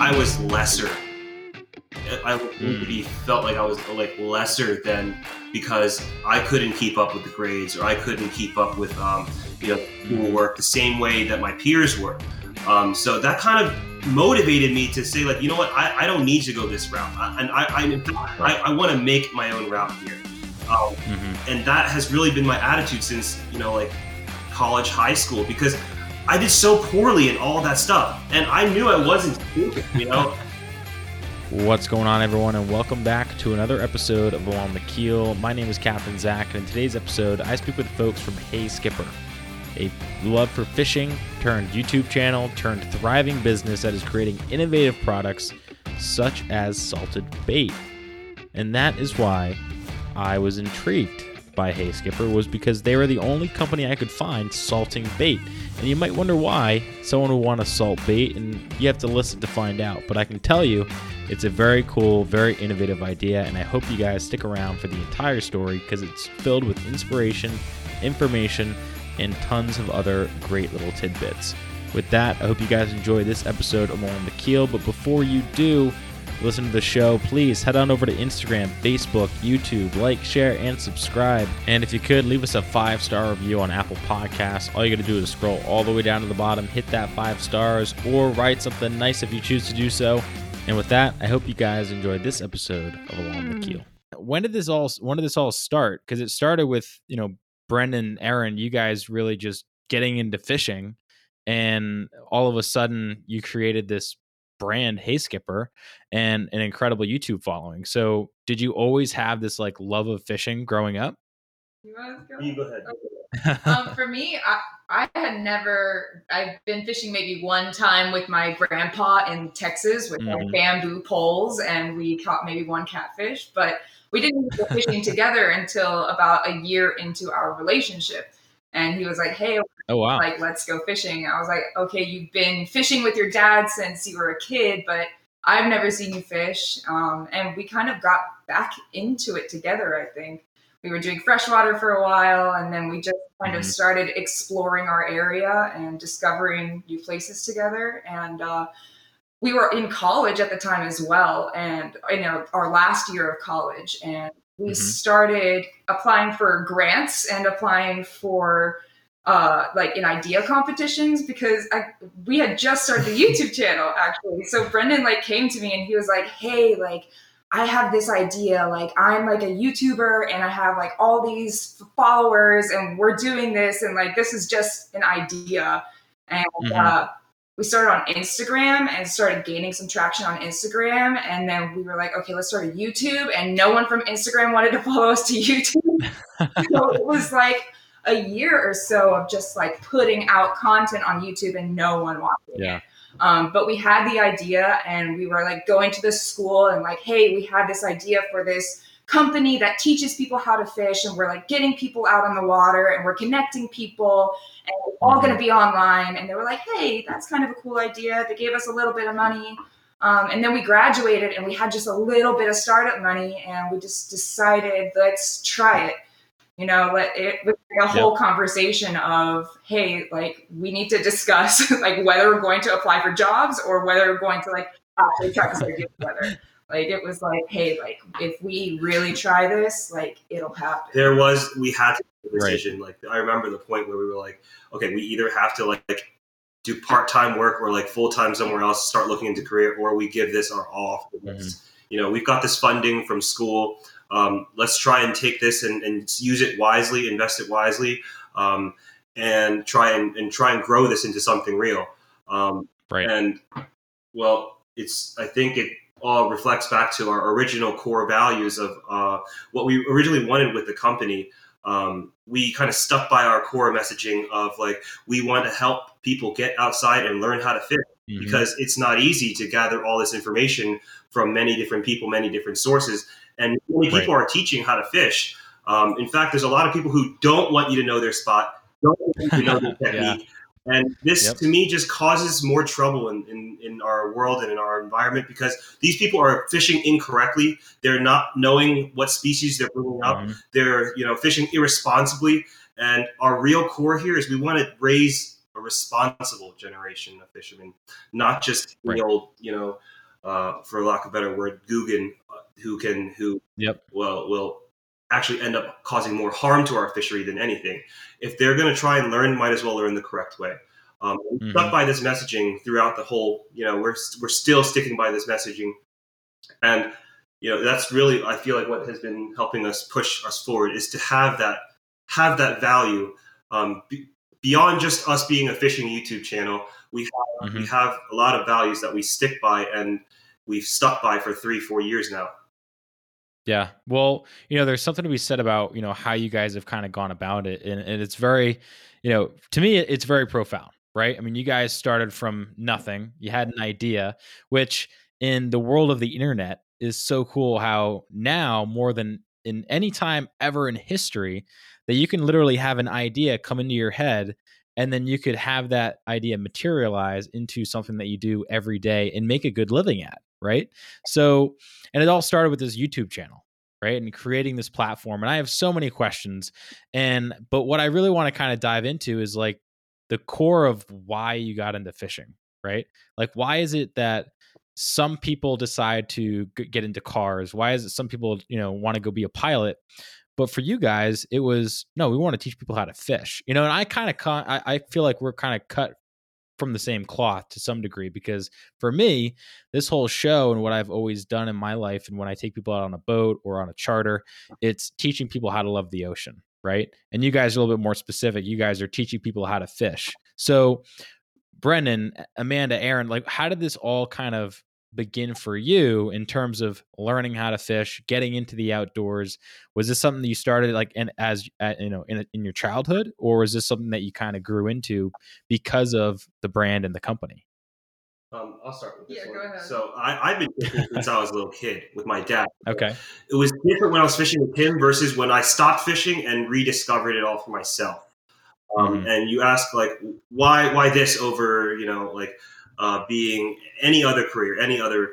I was lesser. I mm. felt like I was like lesser than because I couldn't keep up with the grades or I couldn't keep up with um, you know schoolwork the same way that my peers were. Um, so that kind of motivated me to say like you know what I, I don't need to go this route I, and I I, I, I want to make my own route here um, mm-hmm. and that has really been my attitude since you know like college high school because I did so poorly in all that stuff and I knew I wasn't stupid you know What's going on, everyone, and welcome back to another episode of Along the Keel. My name is Captain Zach, and in today's episode, I speak with folks from Hey Skipper, a love for fishing turned YouTube channel turned thriving business that is creating innovative products such as salted bait. And that is why I was intrigued by Hey Skipper was because they were the only company I could find salting bait. And you might wonder why someone would want to salt bait, and you have to listen to find out. But I can tell you, it's a very cool, very innovative idea, and I hope you guys stick around for the entire story because it's filled with inspiration, information, and tons of other great little tidbits. With that, I hope you guys enjoy this episode of Along the Keel. But before you do, listen to the show, please head on over to Instagram, Facebook, YouTube, like, share, and subscribe. And if you could, leave us a five star review on Apple Podcasts. All you got to do is scroll all the way down to the bottom, hit that five stars, or write something nice if you choose to do so. And with that, I hope you guys enjoyed this episode of Along the hmm. Keel. When did this all when did this all start? Because it started with, you know, Brendan, Aaron, you guys really just getting into fishing and all of a sudden you created this brand hey skipper and an incredible youtube following so did you always have this like love of fishing growing up you, go? you go ahead okay. um, for me I, I had never i've been fishing maybe one time with my grandpa in texas with mm-hmm. like bamboo poles and we caught maybe one catfish but we didn't go fishing together until about a year into our relationship and he was like hey Oh wow! Like, let's go fishing. I was like, okay, you've been fishing with your dad since you were a kid, but I've never seen you fish. Um, and we kind of got back into it together. I think we were doing freshwater for a while, and then we just kind mm-hmm. of started exploring our area and discovering new places together. And uh, we were in college at the time as well, and in our, our last year of college, and we mm-hmm. started applying for grants and applying for uh, like in idea competitions because I we had just started the YouTube channel actually. So Brendan like came to me and he was like, "Hey, like I have this idea. Like I'm like a YouTuber and I have like all these followers and we're doing this and like this is just an idea." And mm-hmm. uh, we started on Instagram and started gaining some traction on Instagram. And then we were like, okay, let's start a YouTube. And no one from Instagram wanted to follow us to YouTube. so it was like a year or so of just like putting out content on YouTube and no one watching yeah. it. Um, but we had the idea and we were like going to the school and like, hey, we had this idea for this company that teaches people how to fish and we're like getting people out on the water and we're connecting people and we're all going to be online and they were like hey that's kind of a cool idea they gave us a little bit of money um, and then we graduated and we had just a little bit of startup money and we just decided let's try it you know let it was like a whole yep. conversation of hey like we need to discuss like whether we're going to apply for jobs or whether we're going to like actually try to start getting weather like it was like hey like if we really try this like it'll happen there was we had to make a decision right. like i remember the point where we were like okay we either have to like do part-time work or like full-time somewhere else start looking into career or we give this our all off the mm-hmm. you know we've got this funding from school um, let's try and take this and, and, use it wisely, invest it wisely, um, and try and, and, try and grow this into something real. Um, right. And well, it's I think it all reflects back to our original core values of uh, what we originally wanted with the company. Um, we kind of stuck by our core messaging of like we want to help people get outside and learn how to fish mm-hmm. because it's not easy to gather all this information from many different people, many different sources, and many people right. are teaching how to fish. Um, in fact, there's a lot of people who don't want you to know their spot, don't want you to know their technique. yeah. And this, yep. to me, just causes more trouble in, in, in, our world and in our environment because these people are fishing incorrectly. They're not knowing what species they're bringing up. Mm-hmm. They're you know fishing irresponsibly. And our real core here is we want to raise a responsible generation of fishermen, not just Right. the old, you know, uh, for lack of a better word, Guggen, uh, who can who Yep. will will actually end up causing more harm to our fishery than anything. If they're going to try and learn, might as well learn the correct way. Um, we Mhm. stuck by this messaging throughout the whole. You know, we're we're still sticking by this messaging, and you know that's really I feel like what has been helping us push us forward is to have that have that value um, be, beyond just us being a fishing YouTube channel. We have we Mhm. have a lot of values that we stick by and we've stuck by for three four years now. Yeah. Well, you know, there's something to be said about, you know, how you guys have kind of gone about it. And, and it's very, you know, to me, it's very profound, right? I mean, you guys started from nothing. You had an idea, which in the world of the internet is so cool how now more than in any time ever in history that you can literally have an idea come into your head and then you could have that idea materialize into something that you do every day and make a good living at, right? So, and it all started with this YouTube channel, right? And creating this platform. And I have so many questions. And but what I really want to kind of dive into is like the core of why you got into fishing, right? Like why is it that some people decide to get into cars? Why is it some people, you know, want to go be a pilot? But for you guys, it was no, we want to teach people how to fish. You know, and I kind of con- I, I feel like we're kind of cut from the same cloth to some degree because for me, this whole show and what I've always done in my life and when I take people out on a boat or on a charter, it's teaching people how to love the ocean, right? And you guys are a little bit more specific. You guys are teaching people how to fish. So, Brendan, Amanda, Aaron, like how did this all kind of begin for you in terms of learning how to fish, getting into the outdoors? Was this something that you started like and as uh, you know in in your childhood, or was this something that you kind of grew into because of the brand and the company? Um, I'll start with this Yeah, one. go ahead. So I, I've been fishing since I was a little kid with my dad. Okay. It was different when I was fishing with him versus when I stopped fishing and rediscovered it all for myself. Um, Mhm. And you ask like, why why this over you know like uh, being any other career, any other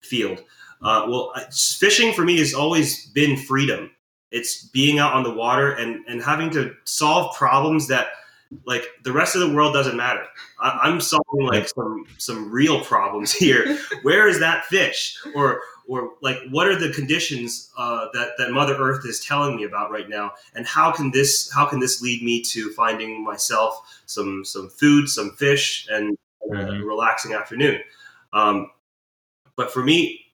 field? Uh, well, fishing for me has always been freedom. It's being out on the water and and having to solve problems that like the rest of the world doesn't matter. I, I'm solving like some some real problems here. Where is that fish? Or or like what are the conditions uh, that that Mother Earth is telling me about right now? And how can this how can this lead me to finding myself some some food, some fish, and a Mhm. relaxing afternoon? Um, but for me,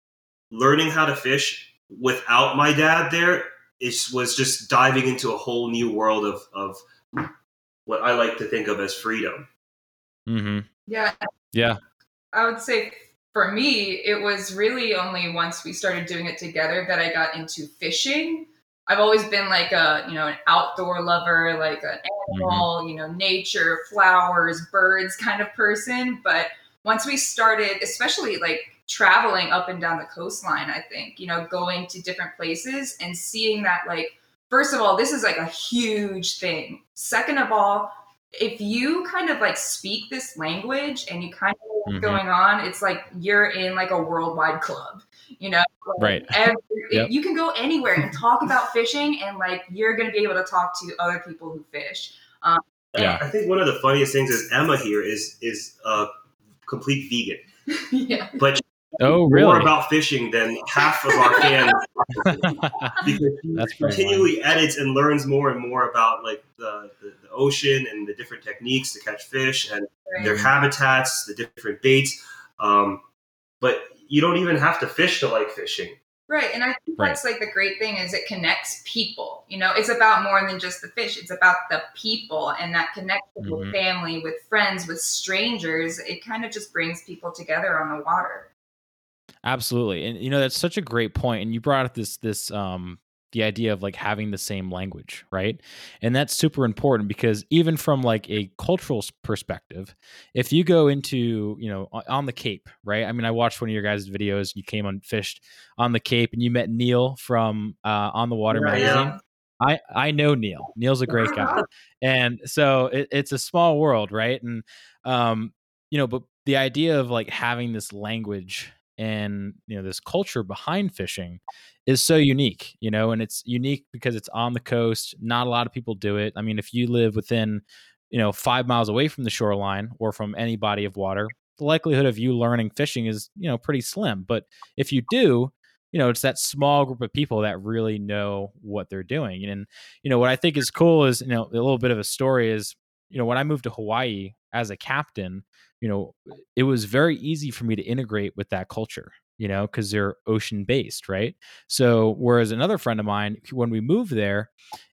learning how to fish without my dad there is was just diving into a whole new world of of what I like to think of as freedom. Mm-hmm. Yeah, Yeah. I would say for me, it was really only once we started doing it together that I got into fishing. I've always been like a, you know, an outdoor lover, like an animal, you know, nature, flowers, birds kind of person. But once we started, especially like traveling up and down the coastline, I think, you know, going to different places and seeing that, like, first of all, this is like a huge thing. Second of all, if you kind of like speak this language and you kind of know what's Mhm. going on, it's like you're in like a worldwide club, you know? Like, Right. Every, Yep. You can go anywhere and talk about fishing, and like you're going to be able to talk to other people who fish. Um, Yeah. I think one of the funniest things is Emma here is is a complete vegan, yeah. but Oh, more really? about fishing than half of our fans because she That's pretty continually edits and learns more and more about like the, the, the ocean and the different techniques to catch fish and their habitats, the different baits. Um, but you don't even have to fish to like fishing. Right. And I think Right. that's like the great thing is it connects people. You know, it's about more than just the fish. It's about the people and that connection Mhm. with family, with friends, with strangers. It kind of just brings people together on the water. Absolutely. And you know, that's such a great point. And you brought up this this um the idea of like having the same language, right? And that's super important because even from like a cultural perspective, if you go into, you know, on the Cape, right? I mean, I watched one of your guys' videos, you came on fished on the Cape and you met Neil from uh on the water Yeah. magazine. I I know Neil. Neil's a great guy, and so it, it's a small world, right? And um, you know, but the idea of like having this language and you know this culture behind fishing is so unique, you know, and it's unique because it's on the coast. Not a lot of people do it. I mean, if you live within you know, five miles away from the shoreline or from any body of water, the likelihood of you learning fishing is, you know, pretty slim. But if you do, you know, it's that small group of people that really know what they're doing. And, you know, what I think is cool is, you know, a little bit of a story is, you know, when I moved to Hawaii as a captain, you know, it was very easy for me to integrate with that culture, you know, because they're ocean based, right? So, whereas another friend of mine, when we moved there,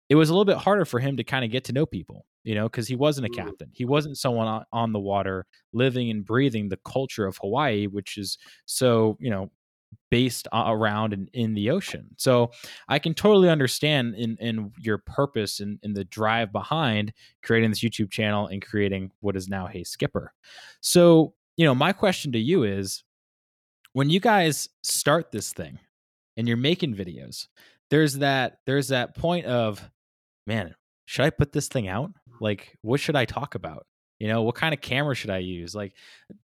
it was a little bit harder for him to kind of get to know people, you know, because he wasn't a Mm. captain. He wasn't someone on, on the water living and breathing the culture of Hawaii, which is so, you know, based around and in the ocean. So I can totally understand in in your purpose and in, the drive behind creating this YouTube channel and creating what is now Hey Skipper. So, you know, my question to you is when you guys start this thing and you're making videos, there's that there's that point of, man, should I put this thing out? Like, what should I talk about? You know, what kind of camera should I use? Like,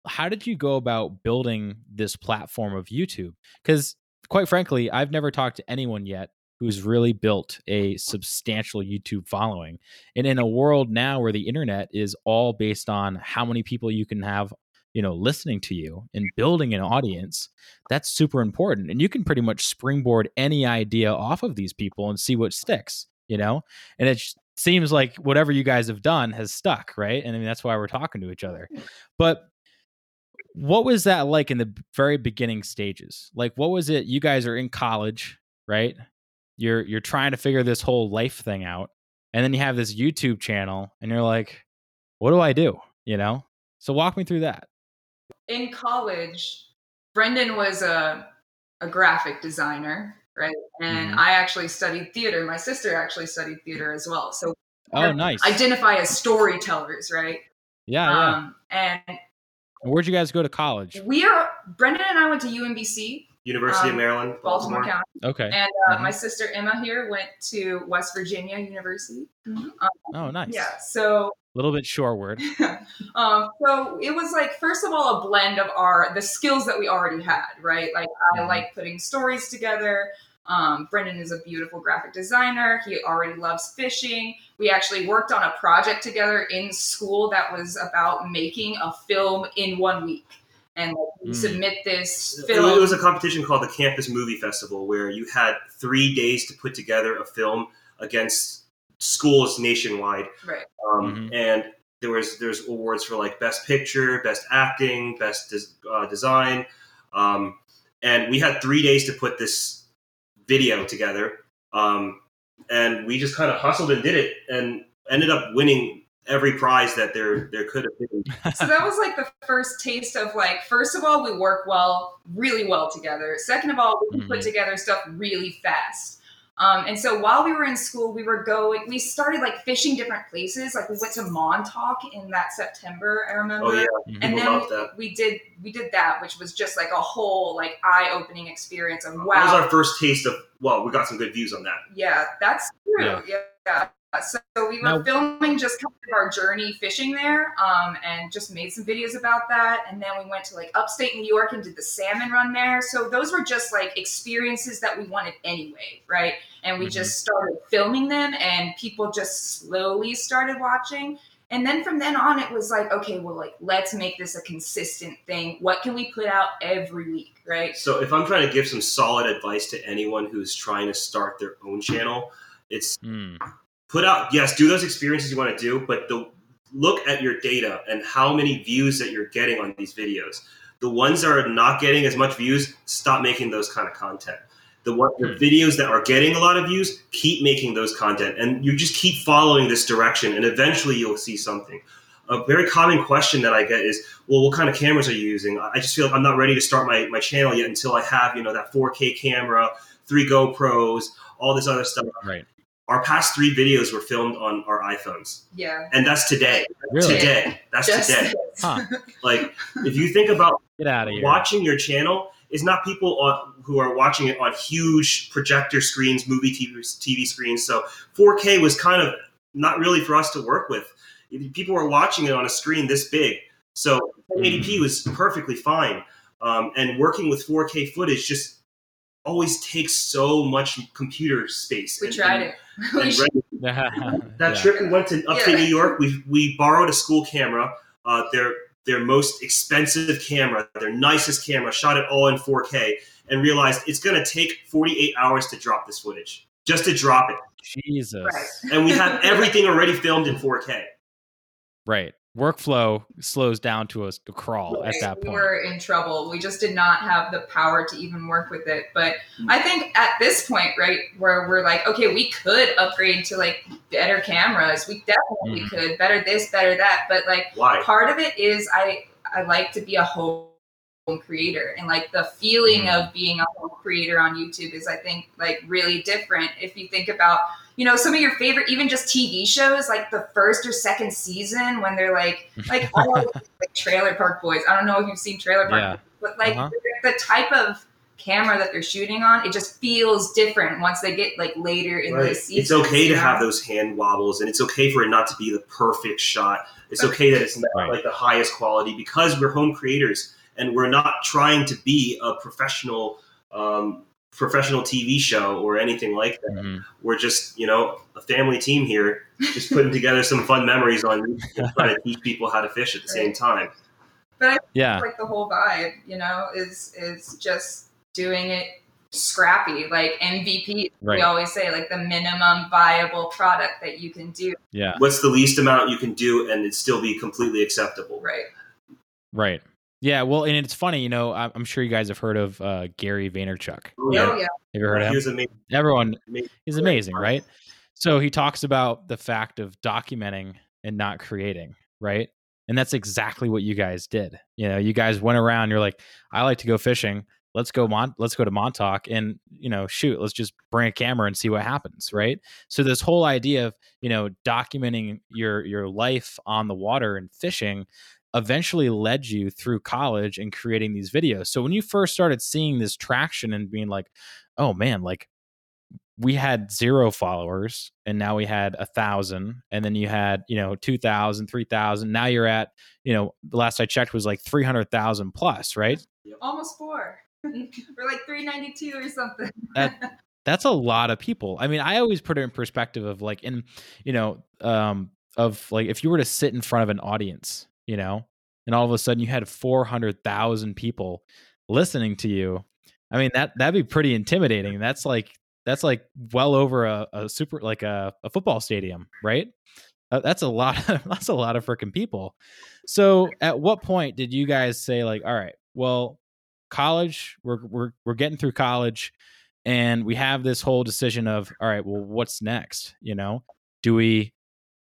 how did you go about building this platform of YouTube? Because quite frankly, I've never talked to anyone yet who's really built a substantial YouTube following. And in a world now where the internet is all based on how many people you can have, you know, listening to you and building an audience, that's super important. And you can pretty much springboard any idea off of these people and see what sticks, you know? And it just seems like whatever you guys have done has stuck, right? And I mean, that's why we're talking to each other. But what was that like in the very beginning stages? Like what was it you guys are in college, right? You're you're trying to figure this whole life thing out. And then you have this YouTube channel and you're like, what do I do? You know? So walk me through that. In college, Brendan was a a graphic designer, right? And Mhm. I actually studied theater. My sister actually studied theater as well. So Oh, nice. identify as storytellers, right? Yeah, yeah. Um, and Where'd you guys go to college? we are Brendan and I went to UMBC, University Um, of Maryland, Baltimore County, Okay. and uh, Mhm. my sister Emma here went to West Virginia University. Oh, nice. Yeah, so A little bit shoreward. um, so it was like first of all a blend of our the skills that we already had, right? Like I Mhm. like putting stories together. Um, Brendan is a beautiful graphic designer. He already loves fishing. We actually worked on a project together in school that was about making a film in one week. And like, Mm. submit this It film. it was a competition called the Campus Movie Festival where you had three days to put together a film against schools nationwide. right. Um, Mhm. And there was there's awards for like best picture, best acting, best des- uh, design, um, and we had three days to put this video together. Um, and we just kind of hustled and did it, and ended up winning every prize that there there could have been. so that was like the first taste of like first of all we work well really well together second of all we can put together stuff really fast um, and so while we were in school we were going we started like fishing different places like we went to montauk in that september i remember Oh yeah, Mhm. and then love that. we did we did that which was just like a whole like eye-opening experience of wow. That was our first taste of. Well, we got some good views on that. yeah, that's true. Yeah. Yeah. So we were Now- filming just kind of our journey fishing there, um, and just made some videos about that. And then we went to like upstate New York and did the salmon run there. So those were just like experiences that we wanted anyway, right? And we Mhm. just started filming them, and people just slowly started watching. And then from then on, it was like, okay, well, like let's make this a consistent thing. What can we put out every week, right? So if I'm trying to give some solid advice to anyone who's trying to start their own channel, it's Mm. Put out yes, do those experiences you want to do, but the look at your data and how many views that you're getting on these videos. The ones that are not getting as much views, stop making those kind of content. The one, the Hmm. videos that are getting a lot of views, keep making those content, and you just keep following this direction, and eventually you'll see something. A very common question that I get is, "Well, what kind of cameras are you using?" I just feel like I'm not ready to start my, my channel yet until I have you know that 4K camera, three GoPros, all this other stuff. Right. Our past three videos were filmed on our iPhones, Yeah. and that's today. Really? Today, that's Just today. Huh. Like, if you think about Get out of here. watching your channel, is not people on, who are watching it on huge projector screens, movie TV, TV screens. So 4K was kind of not really for us to work with. People were watching it on a screen this big, so 1080p was perfectly fine. Um, and working with 4K footage just always takes so much computer space. We And- tried and- it. and should- that Yeah. trip we went to upstate Yeah. New York. We we borrowed a school camera. Uh, their their most expensive camera, their nicest camera, shot it all in 4K, and realized it's going to take 48 hours to drop this footage, just to drop it. Jesus. Right. And we have everything already filmed in 4K. Right. Workflow slows down to a, a crawl at that we point. We were in trouble. We just did not have the power to even work with it. But Mm. I think at this point, right, where we're like, okay, we could upgrade to like better cameras. We definitely Mhm. could. Better this, better that. But like Why? part of it is I I like to be a home creator and like the feeling Mhm. of being a home creator on YouTube is I think like really different if you think about you know some of your favorite even just TV shows like the first or second season when they're like like all of, like Trailer Park Boys I don't know if you've seen Trailer Park Yeah. Boys, but like Uh-huh. the type of camera that they're shooting on it just feels different once they get like later in the season It's okay to have those hand wobbles, and it's okay for it not to be the perfect shot. It's okay that it's not Right. like the highest quality because we're home creators and we're not trying to be a professional um, professional TV show or anything like that. Mhm. We're just you know a family team here, just putting together some fun memories on YouTube and trying to teach people how to fish at the same time. But yeah. like the whole vibe, you know, is is just doing it scrappy, like MVP. Right. We always say like the minimum viable product that you can do. Yeah. What's the least amount you can do and it still be completely acceptable? Right. Right. Yeah. Well, and it's funny, you know, I'm I'm sure you guys have heard of uh, Gary Vaynerchuk. Have Oh, yeah. yeah. you heard of him? was amazing. Everyone amazing. He's amazing, right? So he talks about the fact of documenting and not creating, right? And that's exactly what you guys did. You know, you guys went around. You're like, I like to go fishing. Let's go Mon- Let's go to Montauk and you know, shoot. Let's just bring a camera and see what happens, right? So this whole idea of you know documenting your your life on the water and fishing eventually led you through college and creating these videos. So when you first started seeing this traction and being like, oh man, like we had zero followers and now we had a thousand and then you had you know 2000 3000 now you're at you know the last i checked was like 300000 plus right Almost four. We're like three ninety two or something. That- that's a lot of people i mean i always put it in perspective of like in you know um of like if you were to sit in front of an audience you know and all of a sudden you had 400000 people listening to you. I mean that that'd be pretty intimidating. That's like that's like well over a, a super like a, a football stadium right? Uh, that's a lot of, that's a lot of freaking people. So at what point did you guys say like all right well college we're we're we're getting through college and we have this whole decision of all right well what's next? You know? Do we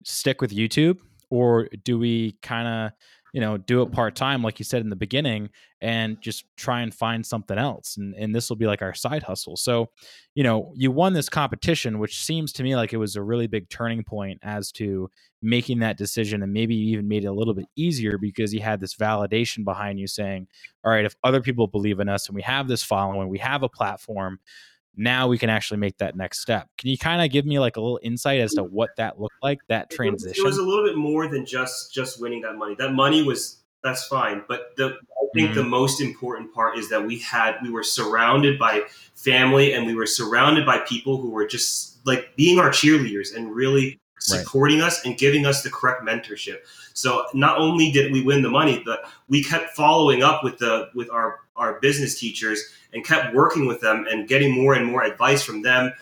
stick with youtube or do we kind of you know do it part-time like you said in the beginning and just try and find something else and, and this will be like our side hustle. So you know you won this competition which seems to me like it was a really big turning point as to making that decision and maybe you even made it a little bit easier because you had this validation behind you saying all right if other people believe in us and we have this following we have a platform now we can actually make that next step can you kind of give me like a little insight as to what that looked like that It was- transition It was a little bit more than just just winning that money. That money was that's fine, but the I think Mm-hmm. the most important part is that we had we were surrounded by family and we were surrounded by people who were just like being our cheerleaders and really Right. supporting us and giving us the correct mentorship. So not only did we win the money, but we kept following up with the with our our business teachers and kept working with them and getting more and more advice from them.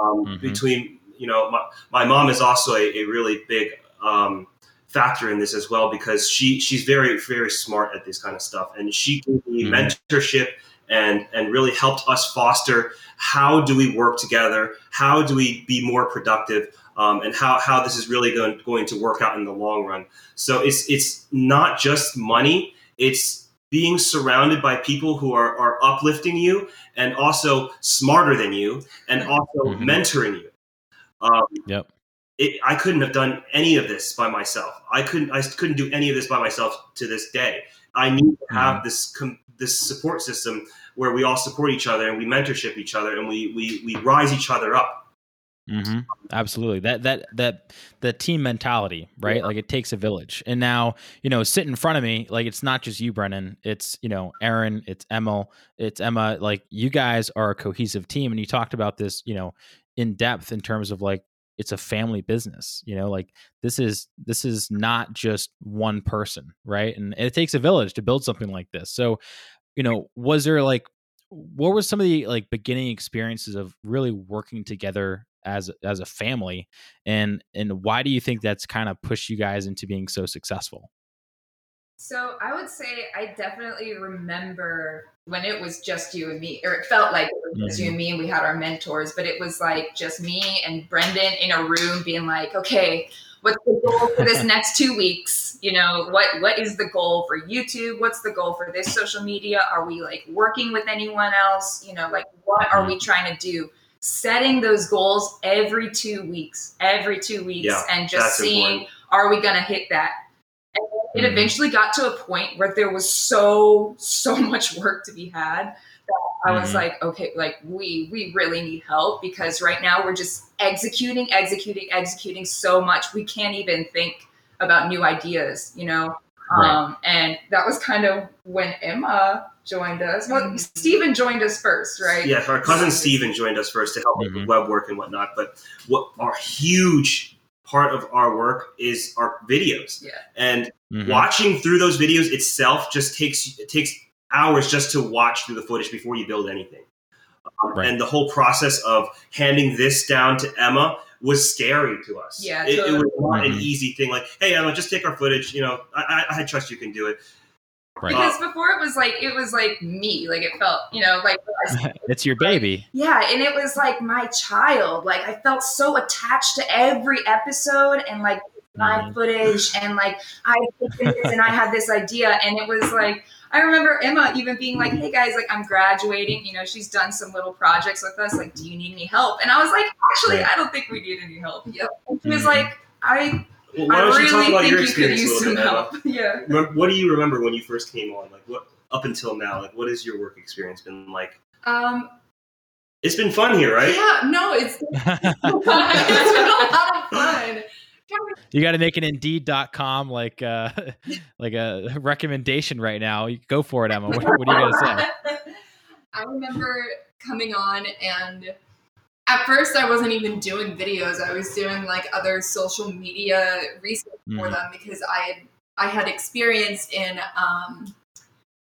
Um, Mhm. Between you know, my, my mom is also a, a really big um, factor in this as well because she she's very very smart at this kind of stuff and she gave me Mhm. mentorship and and really helped us foster how do we work together how do we be more productive um, and how, how this is really going, going to work out in the long run so it's it's not just money it's being surrounded by people who are, are uplifting you and also smarter than you and also Mhm. mentoring you um, Yep. it, I couldn't have done any of this by myself. I couldn't. I couldn't do any of this by myself to this day. I need to have this com- this support system where we all support each other and we mentorship each other and we we we rise each other up. Mm-hmm. Absolutely. That that that the team mentality, right? Yeah. Like it takes a village. And now, you know, sit in front of me, like it's not just you, Brendan. It's you know, Aaron. It's Emma. It's Emma. Like you guys are a cohesive team, and you talked about this, you know, in depth in terms of like it's a family business. You know, like this is this is not just one person, right? And it takes a village to build something like this. So, you know, was there like what were some of the like beginning experiences of really working together as as a family and and why do you think that's kind of pushed you guys into being so successful So I would say I definitely remember when it was just you and me, or it felt like it was just you mm-hmm. and me, and we had our mentors, but it was like just me and Brendan in a room being like, okay, what's the goal for this next two weeks? You know, what what is the goal for YouTube? What's the goal for this social media? Are we like working with anyone else? You know, like what are mm-hmm. we trying to do? Setting those goals every two weeks, every two weeks, Yeah, and just seeing important. are we going to hit that? And it Mhm. eventually got to a point where there was so so much work to be had that I was Mhm. like, okay, like we we really need help because right now we're just executing, executing, executing so much we can't even think about new ideas, you know. Right. Um, and that was kind of when Emma joined us. Well, Stephen joined us first, right? Yeah, our cousin Stephen joined us first to help with Mhm. web work and whatnot. But what our huge part of our work is our videos. Yeah. And Mhm. watching through those videos itself just takes it takes hours just to watch through the footage before you build anything. Um, Right. And the whole process of handing this down to Emma was scary to us. Yeah, it, it was not an Mhm. easy thing. Like, hey Emma, just take our footage. You know, I, I, I trust you can do it. Right. Because before it was like it was like me, like it felt, you know, like it's your baby Yeah, and it was like my child. Like I felt so attached to every episode and like live Mhm. footage and like I and I had this idea and it was like I remember Emma even being like, "Hey guys, like I'm graduating. You know, she's done some little projects with us. Like, do you need any help?" And I was like, "Actually. I don't think we need any help." Yep. And she was Mhm. like, "I, Well, why I don't you talk really about think your you could experience a use little some bit, help." Yeah. What do you remember when you first came on? Like, what up until now? Like, what has your work experience been like? Um, It's been fun here, right? yeah, no, it's, it's been a lot of fun. You got to make an indeed.com like uh like a recommendation right now go for it emma what, what do you gonna say I remember coming on and at first I wasn't even doing videos. I was doing like other social media research for Mhm. them because I had I had experience in um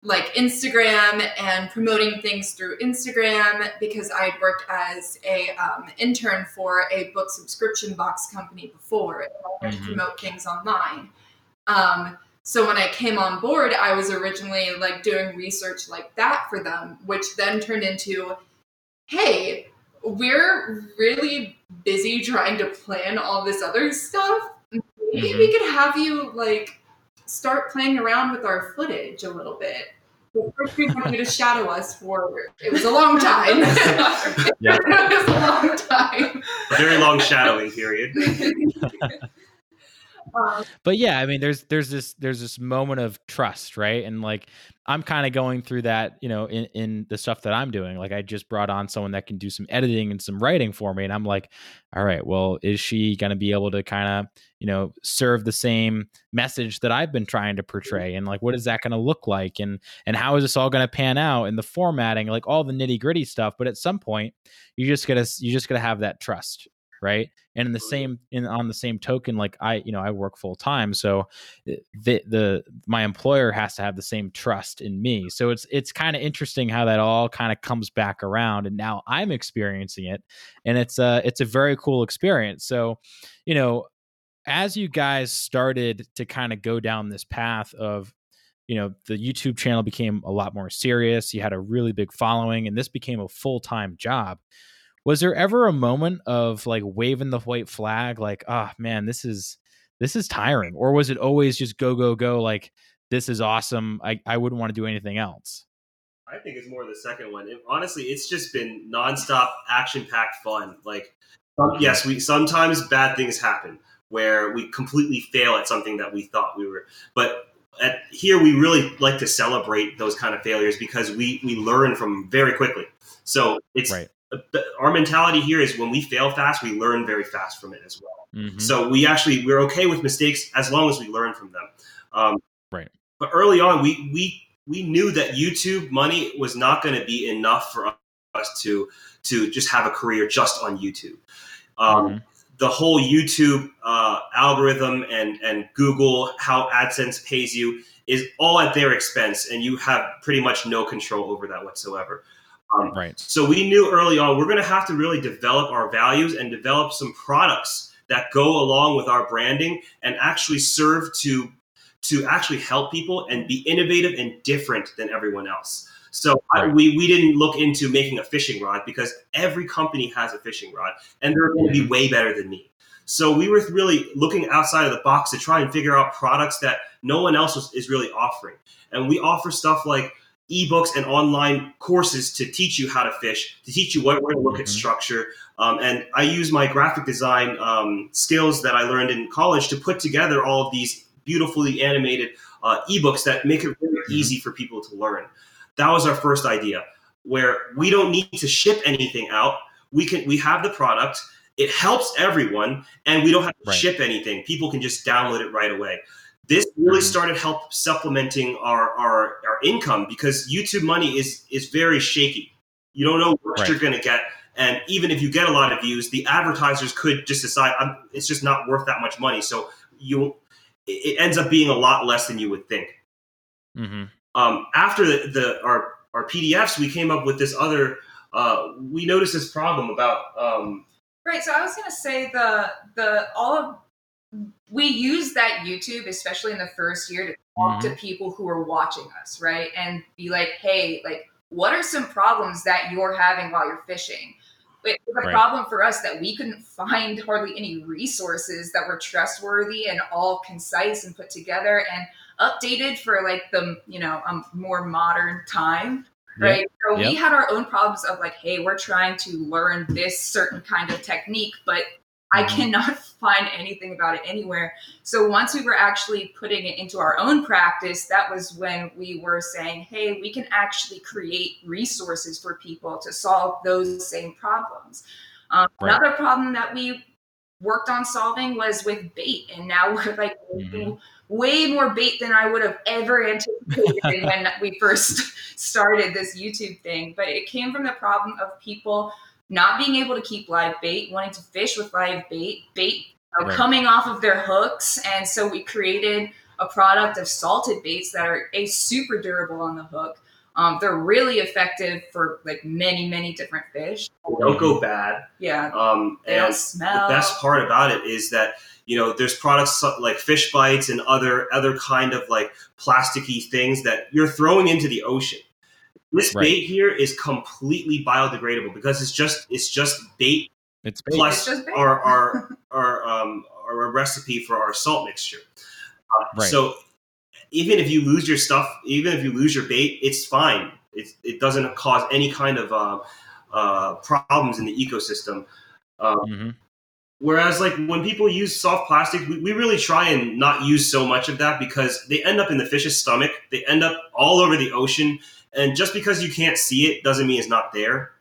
like Instagram and promoting things through Instagram because I had worked as a um, intern for a book subscription box company before and I to Mhm. promote things online. Um, so when I came on board, I was originally like doing research like that for them, which then turned into, hey, we're really busy trying to plan all this other stuff. Maybe Mhm. we could have you like start playing around with our footage a little bit. But first, you to shadow us for it was a long time. Yeah. it was a long time. A very long shadowing period. Um, but yeah i mean there's there's this there's this moment of trust right? And like i'm kind of going through that you know in in the stuff that i'm doing. Like i just brought on someone that can do some editing and some writing for me and i'm like all right well is she going to be able to kind of you know serve the same message that i've been trying to portray? And like what is that going to look like? And and how is this all going to pan out and the formatting? Like all the nitty gritty stuff but at some point you just gotta you just gotta have that trust right? And in the same in on the same token like i you know i work full time so eh, the the my employer has to have the same trust in me. So it's it's kind of interesting how that all kind of comes back around and now i'm experiencing it and it's a it's a very cool experience. So you know as you guys started to kind of go down this path of you know the youtube channel became a lot more serious you had a really big following and this became a full-time job was there ever a moment of like waving the white flag like oh man this is this is tiring or was it always just go go go like this is awesome i, I wouldn't want to do anything else I think it's more the second one. It- honestly, it's just been nonstop, action-packed fun. Like, um, yes, we sometimes bad things happen where we completely fail at something that we thought we were. But at here, we really like to celebrate those kind of failures because we we learn from very quickly. So it's Right. The, our mentality here is when we fail fast, we learn very fast from it as well. Mhm. So we actually we're okay with mistakes as long as we learn from them. Um, Right. But early on, we we we knew that YouTube money was not going to be enough for us to to just have a career just on YouTube. Um, Mhm. The whole YouTube uh, algorithm and and Google how AdSense pays you is all at their expense, and you have pretty much no control over that whatsoever. Um, right. so we knew early on we're going to have to really develop our values and develop some products that go along with our branding and actually serve to to actually help people and be innovative and different than everyone else. So I, we we didn't look into making a fishing rod because every company has a fishing rod and they're going to be way better than me. So we were really looking outside of the box to try and figure out products that no one else was, is really offering. And we offer stuff like ebooks and online courses to teach you how to fish, to teach you what, where to look at Mhm. structure. Um, and I use my graphic design um, skills that I learned in college to put together all of these beautifully animated uh, ebooks that make it very Mhm. easy for people to learn. That was our first idea, where we don't need to ship anything out. We can we have the product. It helps everyone, and we don't have to Right. ship anything. People can just download it right away. This really started help supplementing our, our our income because YouTube money is is very shaky. You don't know what Right. you're going to get, and even if you get a lot of views, the advertisers could just decide I'm, it's just not worth that much money. So you it it ends up being a lot less than you would think hmm um, after the, the our our PDFs, we came up with this other. Uh, we noticed this problem about um, Right. So I was gonna say the the all of we use that YouTube, especially in the first year, to talk to people who are watching us, right? And be like, hey, like, what are some problems that you're having while you're fishing? It was a Right. problem for us that we couldn't find hardly any resources that were trustworthy and all concise and put together and updated for like the you know um, more modern time right? So we had our own problems of like, hey, we're trying to learn this certain kind of technique, but I Mhm. cannot find anything about it anywhere. So once we were actually putting it into our own practice, that was when we were saying, hey, we can actually create resources for people to solve those same problems. Um, Right. Another problem that we worked on solving was with bait, and now we're like Mhm. way more bait than I would have ever anticipated when we first started this YouTube thing. But it came from the problem of people not being able to keep live bait, wanting to fish with live bait, bait you know, Right. coming off of their hooks, and so we created a product of salted baits that are a super durable on the hook. Um, they're really effective for like many, many different fish. they don't go bad. Yeah, Um, and smell. the best part about it is that you know there's products like fish bites and other other kind of like plasticky things that you're throwing into the ocean. This Right. bait here is completely biodegradable because it's just it's just bait It's bait. plus It's just bait. our our our um our recipe for our salt mixture. Uh, Right. So even if you lose your stuff, even if you lose your bait, it's fine. It it doesn't cause any kind of uh, uh, problems in the ecosystem. Um, Mhm. Whereas, like when people use soft plastic, we, we really try and not use so much of that because they end up in the fish's stomach. They end up all over the ocean, and just because you can't see it doesn't mean it's not there.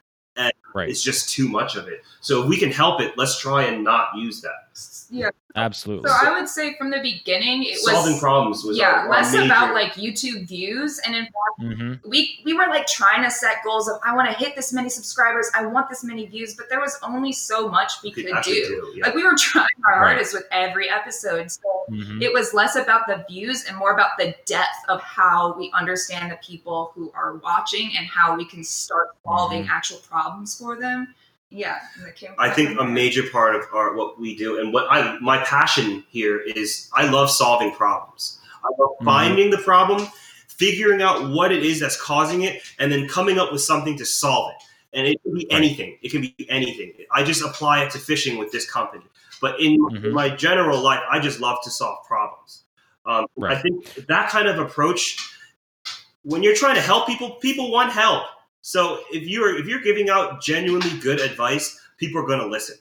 Right. It's just too much of it. So if we can help it, let's try and not use that. Yeah. Absolutely. So I would say from the beginning, it was Solving problems was yeah our, our less major- about like youtube views and in fact hmm we we were like trying to set goals of i want to hit this many subscribers i want this many views but there was only so much we could could do do. yeah. like we were trying our Right. hardest with every episode so hmm it was less about the views and more about the depth of how we understand the people who are watching and how we can start solving Mhm. actual problems for them yeah and it came I think a major part of our what we do and what I my passion here is I love solving problems. I love Mhm. finding the problem, figuring out what it is that's causing it, and then coming up with something to solve it. And it can be Right. anything. It can be anything. I just apply it to fishing with this company. But in Mhm. my general life, I just love to solve problems. Um, I think that kind of approach, when you're trying to help people, people want help. So if you're if you're giving out genuinely good advice, people are going to listen.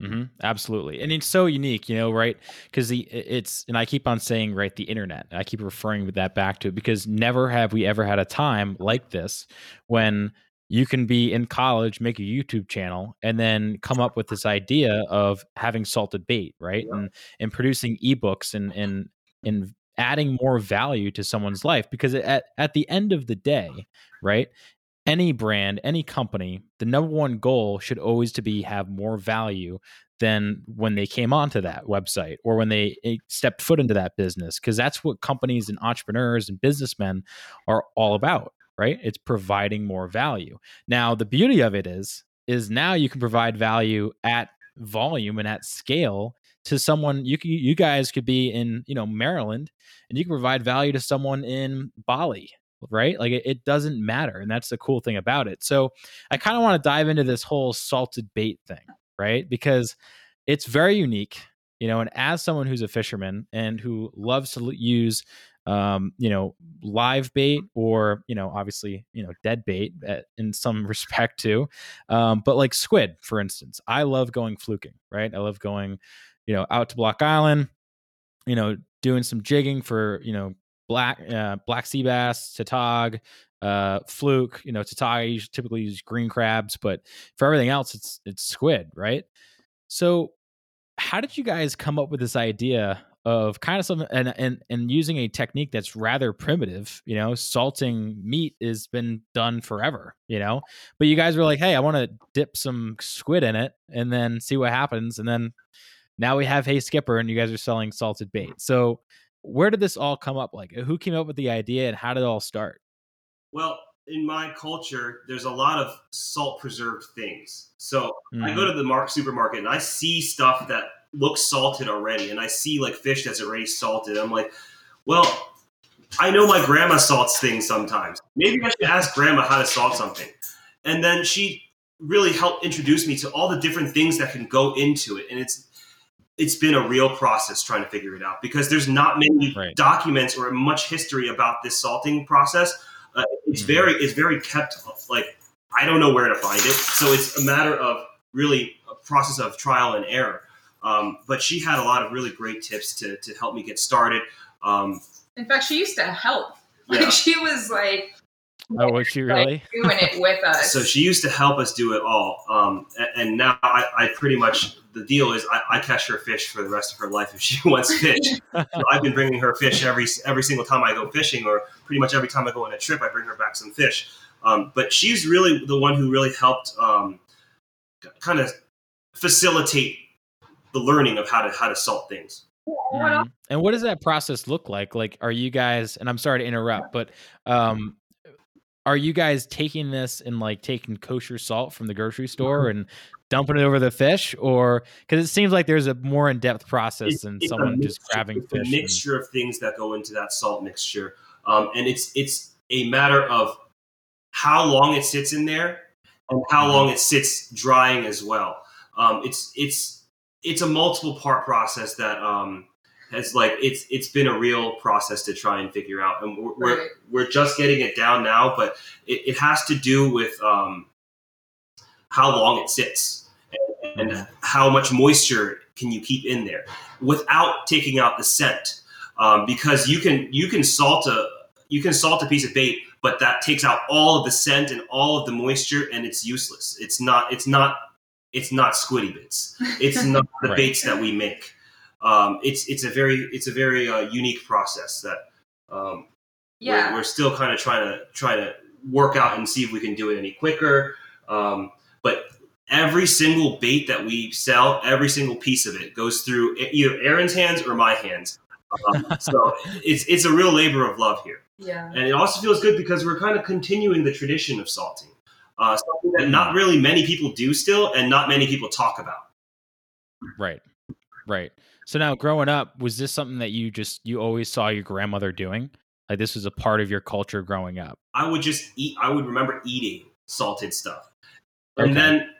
hmm Absolutely, and it's so unique, you know, right? Because the it's and I keep on saying, right, the internet. I keep referring with that back to it because never have we ever had a time like this when you can be in college, make a YouTube channel, and then come up with this idea of having salted bait, right? Yeah. And and producing ebooks and and and adding more value to someone's life because at at the end of the day, right? Any brand, any company, the number one goal should always to be have more value than when they came onto that website or when they eh, stepped foot into that business because that's what companies and entrepreneurs and businessmen are all about right? It's providing more value. Now the beauty of it is is now you can provide value at volume and at scale to someone you you guys could be in you know Maryland and you can provide value to someone in Bali right like it, it doesn't matter and that's the cool thing about it so I kind of want to dive into this whole salted bait thing right? Because it's very unique, you know. And as someone who's a fisherman and who loves to use, um, you know, live bait or you know, obviously, you know, dead bait at, in some respect too, um, but like squid, for instance, I love going fluking, right? I love going, you know, out to Block Island, you know, doing some jigging for you know black uh, black sea bass, tautog, uh, fluke. You know, usually typically use green crabs, but for everything else, it's it's squid, right? So, how did you guys come up with this idea of kind of something and and and using a technique that's rather primitive? You know, salting meat has been done forever. You know, but you guys were like, hey, I want to dip some squid in it and then see what happens, and then now we have Hey Skipper, and you guys are selling salted bait. So, where did this all come up? Like, who came up with the idea, and how did it all start? Well, in my culture, there's a lot of salt preserved things. So I Mhm. go to the mark supermarket and I see stuff that looks salted already, and I see like fish that's already salted. I'm like, well, I know my grandma salts things sometimes. Maybe I should ask grandma how to salt something. And then she really helped introduce me to all the different things that can go into it. And it's it's been a real process trying to figure it out because there's not many Right. documents or much history about this salting process. Uh, it's Mhm. very it's very kept like I don't know where to find it. So it's a matter of really a process of trial and error. Um, but she had a lot of really great tips to, to help me get started. Um, In fact, she used to help. Like Yeah. she was like Oh, was she really? doing it with us. so she used to help us do it all. Um, a- and, now I, I pretty much the deal is I, I catch her fish for the rest of her life if she wants fish. So I've been bringing her fish every every single time I go fishing, or pretty much every time I go on a trip, I bring her back some fish. Um, but she's really the one who really helped um, kind of facilitate the learning of how to how to salt things. Mhm. And what does that process look like? Like, are you guys? And I'm sorry to interrupt, but um, are you guys taking this and like taking kosher salt from the grocery store and dumping it over the fish, or because it seems like there's a more in depth process than It's someone just mixture- grabbing it's a fish? and- mixture of things that go into that salt mixture, um, and it's it's a matter of how long it sits in there and how long it sits drying as well. Um, it's it's it's a multiple part process that um, has like it's it's been a real process to try and figure out, and we're we're, Right. we're just getting it down now, but it, it has to do with um, how long it sits and, and how much moisture can you keep in there without taking out the scent. Um, because you can you can salt a you can salt a piece of bait but that takes out all of the scent and all of the moisture and it's useless. It's not it's not it's not squiddy bits. It's not the Right. baits that we make um, it's it's a very it's a very uh, unique process that um, yeah. we're, we're still kind of trying to try to work out and see if we can do it any quicker. Um, but every single bait that we sell, every single piece of it goes through either Aaron's hands or my hands. Um, so it's it's a real labor of love here, yeah. and it also feels good because we're kind of continuing the tradition of salting, uh, something that not really many people do still, and not many people talk about. Right. Right. So now growing up, was this something that you just you always saw your grandmother doing? Like this was a part of your culture growing up. I would just eat. I would remember eating salted stuff, and Okay. then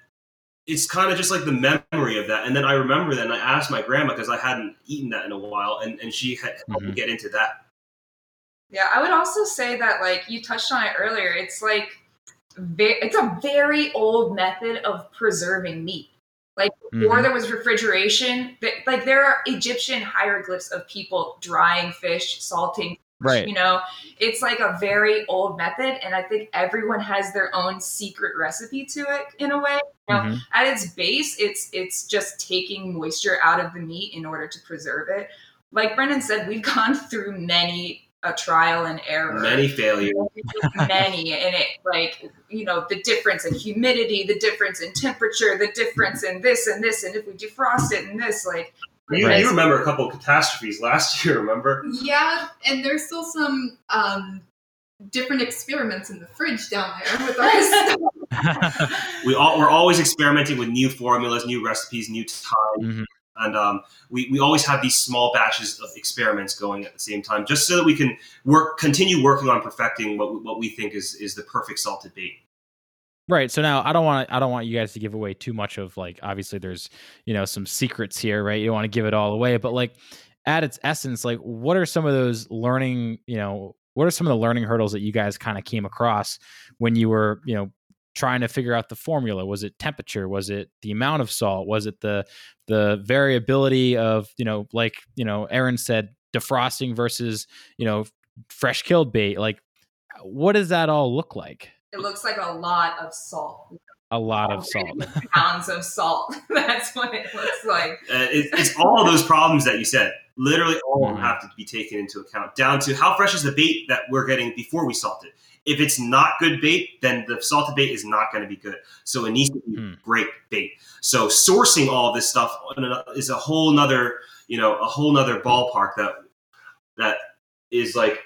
it's kind of just like the memory of that. And then I remember that and I asked my grandma because I hadn't eaten that in a while, and, and she had helped me Mhm. get into that. Yeah, I would also say that like you touched on it earlier. It's like ve- it's a very old method of preserving meat. Before Mhm. there was refrigeration, like there are Egyptian hieroglyphs of people drying fish, salting Right. You know, it's like a very old method, and I think everyone has their own secret recipe to it in a way. You know, Mhm. at its base, it's it's just taking moisture out of the meat in order to preserve it. Like Brendan said, we've gone through many a trial and error Many failures. many and it like you know the difference in humidity the difference in temperature the difference in this and this and if we defrost it and this like You, Right. you remember a couple of catastrophes last year, remember? Yeah, and there's still some um, different experiments in the fridge down there with our stuff. We all we're always experimenting with new formulas, new recipes, new time, Mhm. And um, we we always have these small batches of experiments going at the same time, just so that we can work continue working on perfecting what what we think is is the perfect salted bait. Right. So now I don't want I don't want you guys to give away too much of like obviously there's you know some secrets here, right? You don't want to give it all away, but like at its essence, like what are some of those learning, you know, what are some of the learning hurdles that you guys kind of came across when you were, you know, trying to figure out the formula? Was it temperature? Was it the amount of salt? Was it the the variability of, you know, like, you know, Aaron said defrosting versus, you know, fresh killed bait? Like what does that all look like? it looks like a lot of salt A lot of salt. pounds of salt that's what it looks like Uh, it, it's all of those problems that you said. Literally, all of them Mhm. have to be taken into account, down to how fresh is the bait that we're getting before we salt it. If it's not good bait, then the salted bait is not going to be good. So it needs to be Hmm. great bait. So sourcing all this stuff is a whole nother, you know, a whole nother ballpark that that is like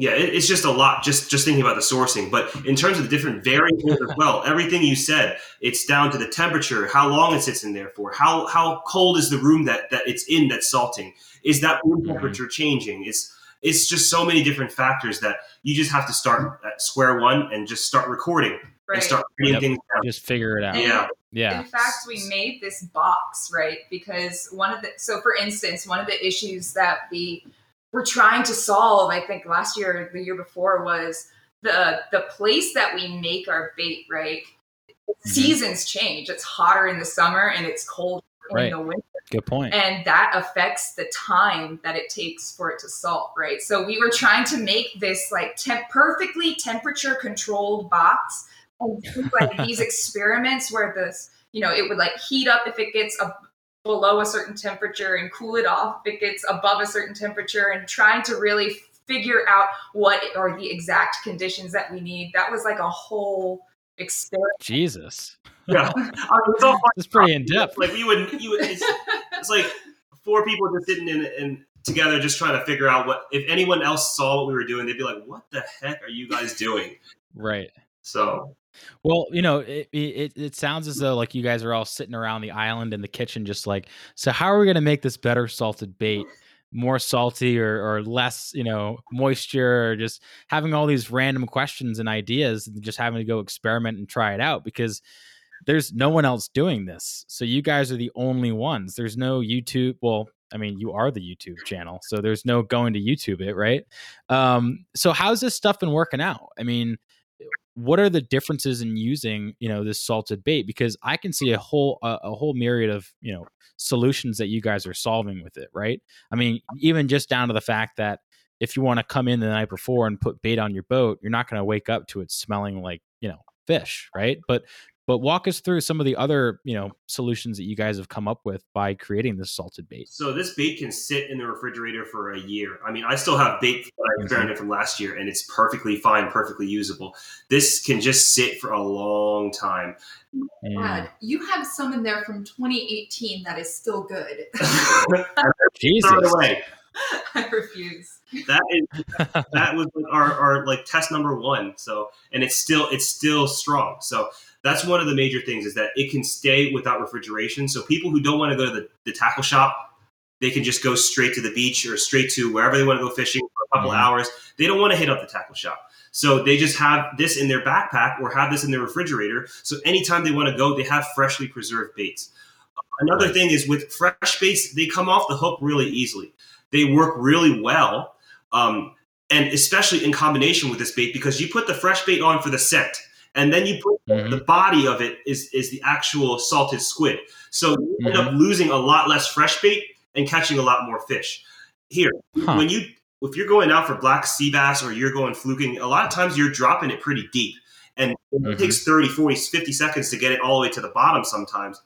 yeah, it, it's just a lot. Just just thinking about the sourcing, but in terms of the different variables as well, everything you said, it's down to the temperature, how long it sits in there for, how how cold is the room that that it's in that's salting, is that room Mhm. temperature changing? It's it's just so many different factors that you just have to start at square one and just start recording right and start writing Yep. things down. Just figure it out. Yeah, Yeah. In fact, we made this box, right? Because one of the so for instance, one of the issues that we were trying to solve, I think last year or the year before, was the the place that we make our bait, right? Mm-hmm. Seasons change. It's hotter in the summer and it's cold Right. in the winter. Good point. And that affects the time that it takes for it to salt, right? So we were trying to make this like temp- perfectly temperature controlled box and do, like these experiments where this, you know, it would like heat up if it gets a, below a certain temperature and cool it off if it gets above a certain temperature and trying to really figure out what are the exact conditions that we need. That was like a whole experiment. Jesus. yeah. I mean, it's all It's pretty in depth. Like we would, you would. It's, it's like four people just sitting in and together, just trying to figure out what. If anyone else saw what we were doing, they'd be like, "What the heck are you guys doing?" Right. So Well, you know, it, it it sounds as though like you guys are all sitting around the island in the kitchen, just like, so how are we going to make this better salted bait, more salty or or less, you know, moisture, or just having all these random questions and ideas, and just having to go experiment and try it out because there's no one else doing this. So you guys are the only ones. There's no YouTube. Well, I mean, you are the YouTube channel, so there's no going to YouTube it, right? Um, so how's this stuff been working out? I mean, what are the differences in using you know this salted bait? Because i can see a mm-hmm. whole a, a whole myriad of you know solutions that you guys are solving with it right? I mean even just down to the fact that if you want to come in the night before and put bait on your boat you're not going to wake up to it smelling like you know fish right? But but walk us through some of the other you know solutions that you guys have come up with by creating this salted bait So this bait can sit in the refrigerator for a year. I mean, I still have bait that I experimented from last year, and it's perfectly fine, perfectly usable. This can just sit for a long time. God, you have some in there from 2018 that is still good. Throw jesus it away. I refuse. That is that was our, our like test number one. So and it's still it's still strong. So that's one of the major things is that it can stay without refrigeration. So people who don't want to go to the, the tackle shop, they can just go straight to the beach or straight to wherever they want to go fishing for a couple Mhm. hours. They don't want to hit up the tackle shop. So they just have this in their backpack or have this in their refrigerator. So anytime they want to go, they have freshly preserved baits. Another Right. thing is with fresh baits, they come off the hook really easily. They work really well, um, and especially in combination with this bait because you put the fresh bait on for the scent, and then you put Mhm. the body of it is is the actual salted squid. So you end Mm-hmm. up losing a lot less fresh bait and catching a lot more fish. Here, Huh. when you if you're going out for black sea bass or you're going fluking, a lot of times you're dropping it pretty deep. And it Mhm. takes 30, 40, 50 seconds to get it all the way to the bottom sometimes.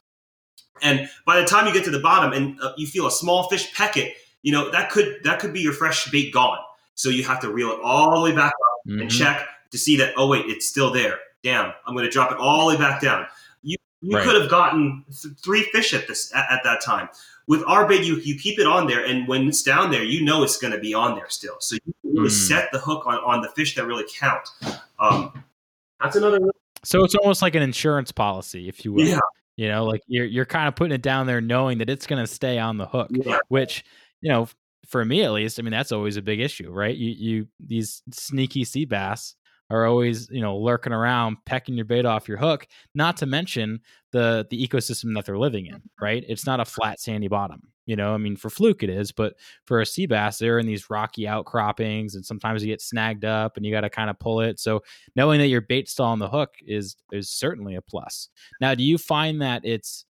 And by the time you get to the bottom and uh, you feel a small fish peck it, you know, that could that could be your fresh bait gone. So you have to reel it all the way back up and Mhm. check to see that, oh, wait, it's still there. Damn, I'm going to drop it all the way back down. You, you Right. could have gotten th- three fish at this at, at that time. With our bait, you, you keep it on there, and when it's down there, you know it's going to be on there still. So you really Mm. set the hook on, on the fish that really count. Um, that's another. So it's almost like an insurance policy, if you will. Yeah. You know, like you're you're kind of putting it down there knowing that it's going to stay on the hook, Yeah. which, you know, for me at least, I mean, that's always a big issue, right? You you these sneaky sea bass are always, you know, lurking around pecking your bait off your hook, not to mention the the ecosystem that they're living in, mm-hmm. right? It's not a flat sandy bottom. You know, I mean, for fluke it is, but for a sea bass, they're in these rocky outcroppings, and sometimes you get snagged up, and you got to kind of pull it. So knowing that your bait's still on the hook is is certainly a plus. Now, do you find that it's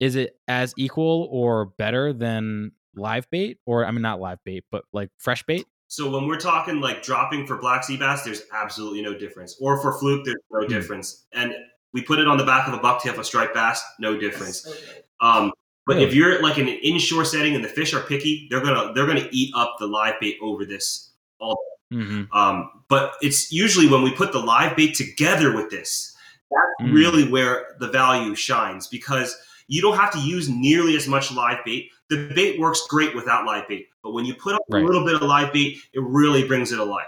is it as equal or better than live bait, or I mean not live bait, but like fresh bait? So when we're talking like dropping for black sea bass, there's absolutely no difference. Or for fluke, there's no Hmm. difference. And we put it on the back of a bucktail for striped bass, no difference. So. Um, but Really? if you're like in an inshore setting and the fish are picky, they're gonna they're gonna eat up the live bait over this. Mm-hmm. Um, but it's usually when we put the live bait together with this, that's Mm. really where the value shines because you don't have to use nearly as much live bait. The bait works great without live bait, but when you put up Right. a little bit of live bait, it really brings it alive.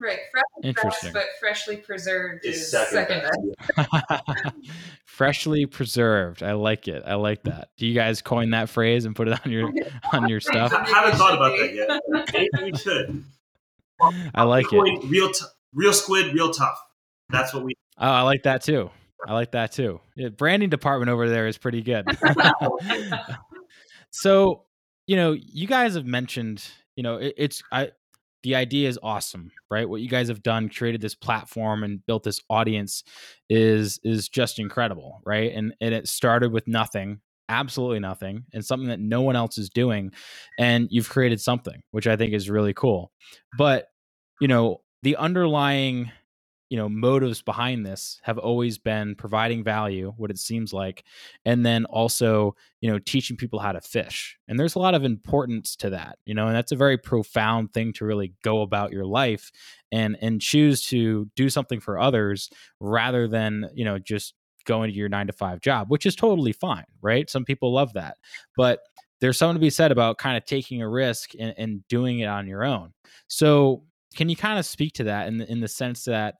Right, fresh is best, Interesting. but freshly preserved Is is, second second, best. best. Freshly preserved. I like it. I like that. Do you guys coin that phrase and put it on your on your stuff? I haven't thought about that yet. Maybe we should. I like it. Real, t- real squid, real tough. That's what we. Oh, I like that too. I like that too. Yeah, branding department over there is pretty good. So, you know, you guys have mentioned, you know, it, it's I the idea is awesome, right? What you guys have done, created this platform and built this audience is is just incredible, right? And and it started with nothing, absolutely nothing, and something that no one else is doing, and you've created something, which I think is really cool. But, you know, the underlying you know motives behind this have always been providing value what it seems like and then also you know teaching people how to fish. And there's a lot of importance to that you know and that's a very profound thing to really go about your life and and choose to do something for others rather than you know just going to your 9 to 5 job which is totally fine right? Some people love that. But there's something to be said about kind of taking a risk and, and doing it on your own. So can you kind of speak to that in the, in the sense that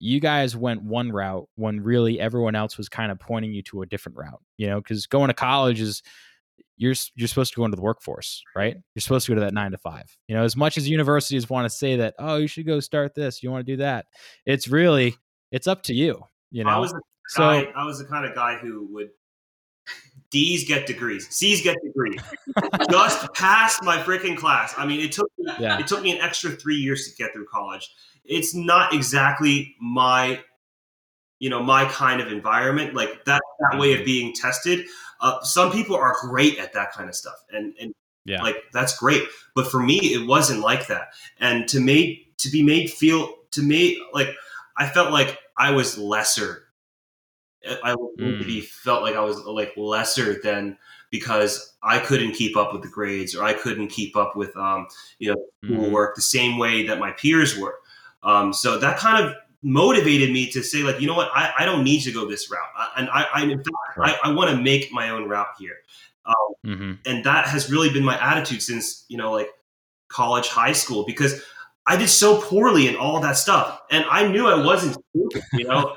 you guys went one route when really everyone else was kind of pointing you to a different route you know because going to college is you're you're supposed to go into the workforce right mm-hmm. you're supposed to go to that nine to five you know as much as universities want to say that oh you should go start this you want to do that it's really it's up to you you know I was the so guy. I was the kind of guy who would. D's get degrees. C's get degrees. Just passed my freaking class. I mean, it took me yeah it took me an extra three years to get through college. It's not exactly my, you know, my kind of environment. Like that that way of being tested. Uh, some people are great at that kind of stuff, and and Yeah. like that's great. But for me, it wasn't like that. And to made to be made feel to me like I felt like I was lesser. I Mm. be felt like I was like lesser than because I couldn't keep up with the grades or I couldn't keep up with um, you know Mhm. schoolwork the same way that my peers were. Um, so that kind of motivated me to say like you know what? I, I don't need to go this route. I, and I, I in fact Right. I, I want to make my own route here. Um, Mhm. and that has really been my attitude since you know like college high school because I did so poorly in all that stuff and I knew I wasn't you know?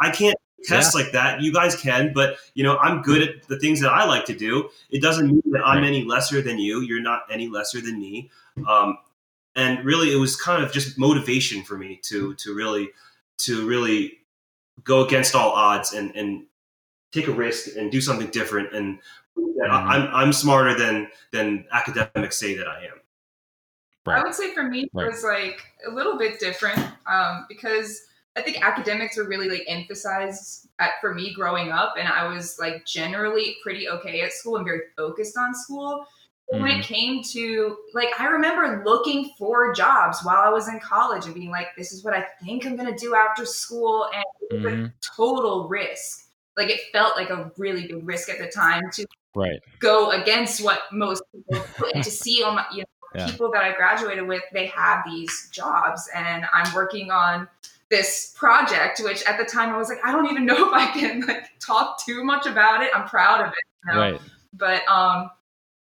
I- can't test like that. You guys can but you know I'm good at the things that I like to do. It doesn't mean that I'm Right. any lesser than you. You're not any lesser than me. Um, and really it was kind of just motivation for me to to really to really go against all odds and and take a risk and do something different and that Mhm. I- I'm I'm smarter than than academics say that I am. I would say for me, Right. it was like a little bit different um, because I think academics were really like emphasized at, for me growing up, and I was like generally pretty okay at school and very focused on school. When it came to like i remember looking for jobs while i was in college and being like this is what i think i'm going to do after school and it was Mhm. a total risk like it felt like a really big risk at the time to Right. go against what most people and to see all my you know Yeah. people that I graduated with they have these jobs and I'm working on this project which at the time I was like I don't even know if I can like talk too much about it I'm proud of it you know? Right. but um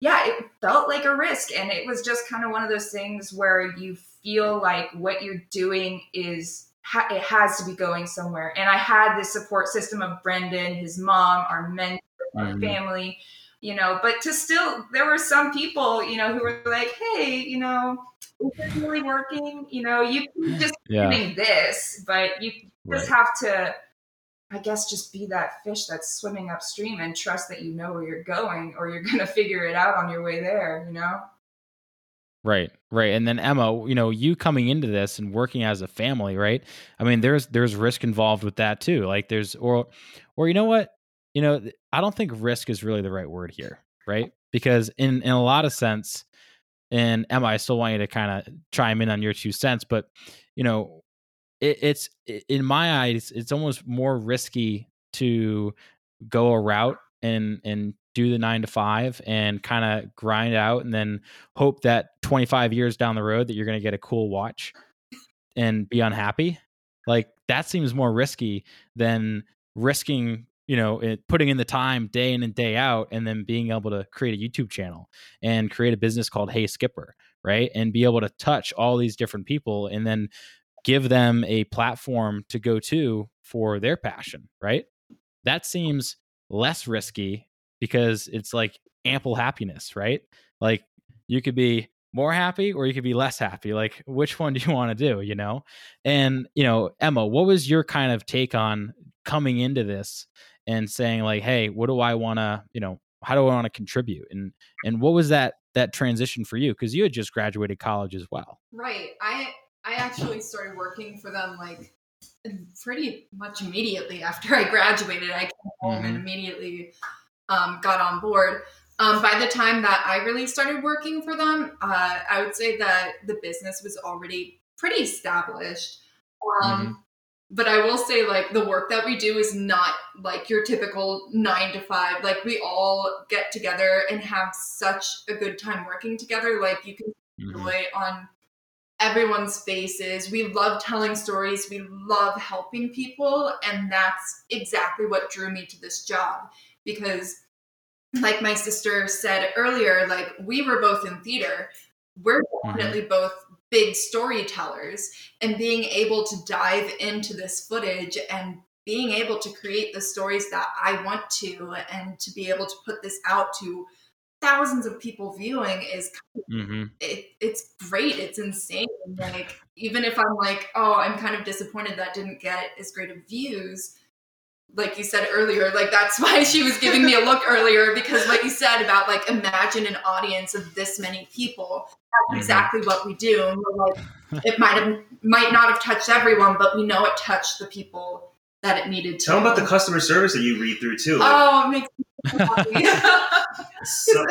yeah it felt like a risk and it was just kind of one of those things where you feel like what you're doing is it has to be going somewhere and i had this support system of brendan his mom our mentor our Mhm. family you know but to still there were some people you know who were like hey you know is this really working you know you can just Yeah. doing this but you just Right. have to i guess just be that fish that's swimming upstream and trust that you know where you're going or you're gonna figure it out on your way there you know Right, right. And then Emma, you know, you coming into this and working as a family, right? I mean, there's there's risk involved with that too. Like there's or or you know what? You know, I don't think risk is really the right word here, right? Because in in a lot of sense, and Emma, I still want you to kind of chime in on your two cents, but you know, it, it's in my eyes, it's almost more risky to go a route and and do the nine to five and kind of grind out and then hope that 25 years down the road that you're going to get a cool watch and be unhappy. Like that seems more risky than risking you know it, putting in the time day in and day out and then being able to create a youtube channel and create a business called hey skipper right? And be able to touch all these different people and then give them a platform to go to for their passion right that seems less risky because it's like ample happiness, right? Like you could be more happy or you could be less happy. Like which one do you want to do, you know? And, you know, Emma, what was your kind of take on coming into this and saying like, "Hey, what do I want to, you know, how do I want to contribute?" And and what was that that transition for you because you had just graduated college as well. Right. I I actually started working for them like pretty much immediately after I graduated. I came home and immediately um, got on board. Um, by the time that I really started working for them, uh, I would say that the business was already pretty established. Um, But I will say, like, the work that we do is not like your typical nine to five. Like, we all get together and have such a good time working together. Like, you can Mhm. joy on everyone's faces. We love telling stories. We love helping people. And that's exactly what drew me to this job. Because, like my sister said earlier, like we were both in theater. We're mm-hmm. definitely both big storytellers. And being able to dive into this footage and being able to create the stories that I want to and to be able to put this out to thousands of people viewing is Mhm. it, it's great. It's insane. Like even if I'm like, oh, I'm kind of disappointed that didn't get as great of views. Like you said earlier, like that's why she was giving me a look earlier because what you said about like imagine an audience of this many people. That's Mhm. exactly what we do. Like, it might have might not have touched everyone, but we know it touched the people that it needed to. Tell them about the customer service that you read through too. Like, Oh, it makes me so happy. so,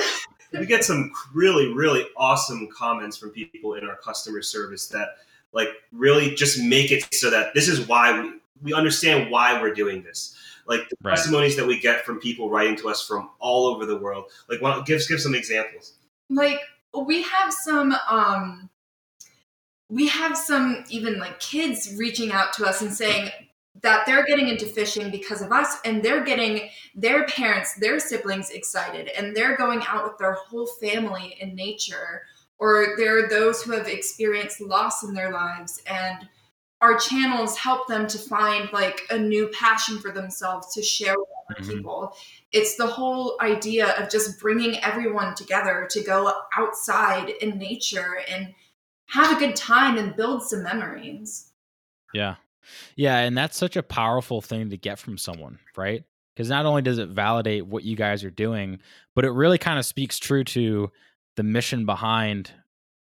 we get some really really awesome comments from people in our customer service that like really just make it so that this is why we, we understand why we're doing this like the Right. testimonies that we get from people writing to us from all over the world like well, give give some examples like we have some um we have some even like kids reaching out to us and saying that they're getting into fishing because of us and they're getting their parents their siblings excited and they're going out with their whole family in nature or there are those who have experienced loss in their lives and our channels help them to find like a new passion for themselves to share with other Mhm. people it's the whole idea of just bringing everyone together to go outside in nature and have a good time and build some memories. Yeah. Yeah. And that's such a powerful thing to get from someone, right? Because not only does it validate what you guys are doing, but it really kind of speaks true to the mission behind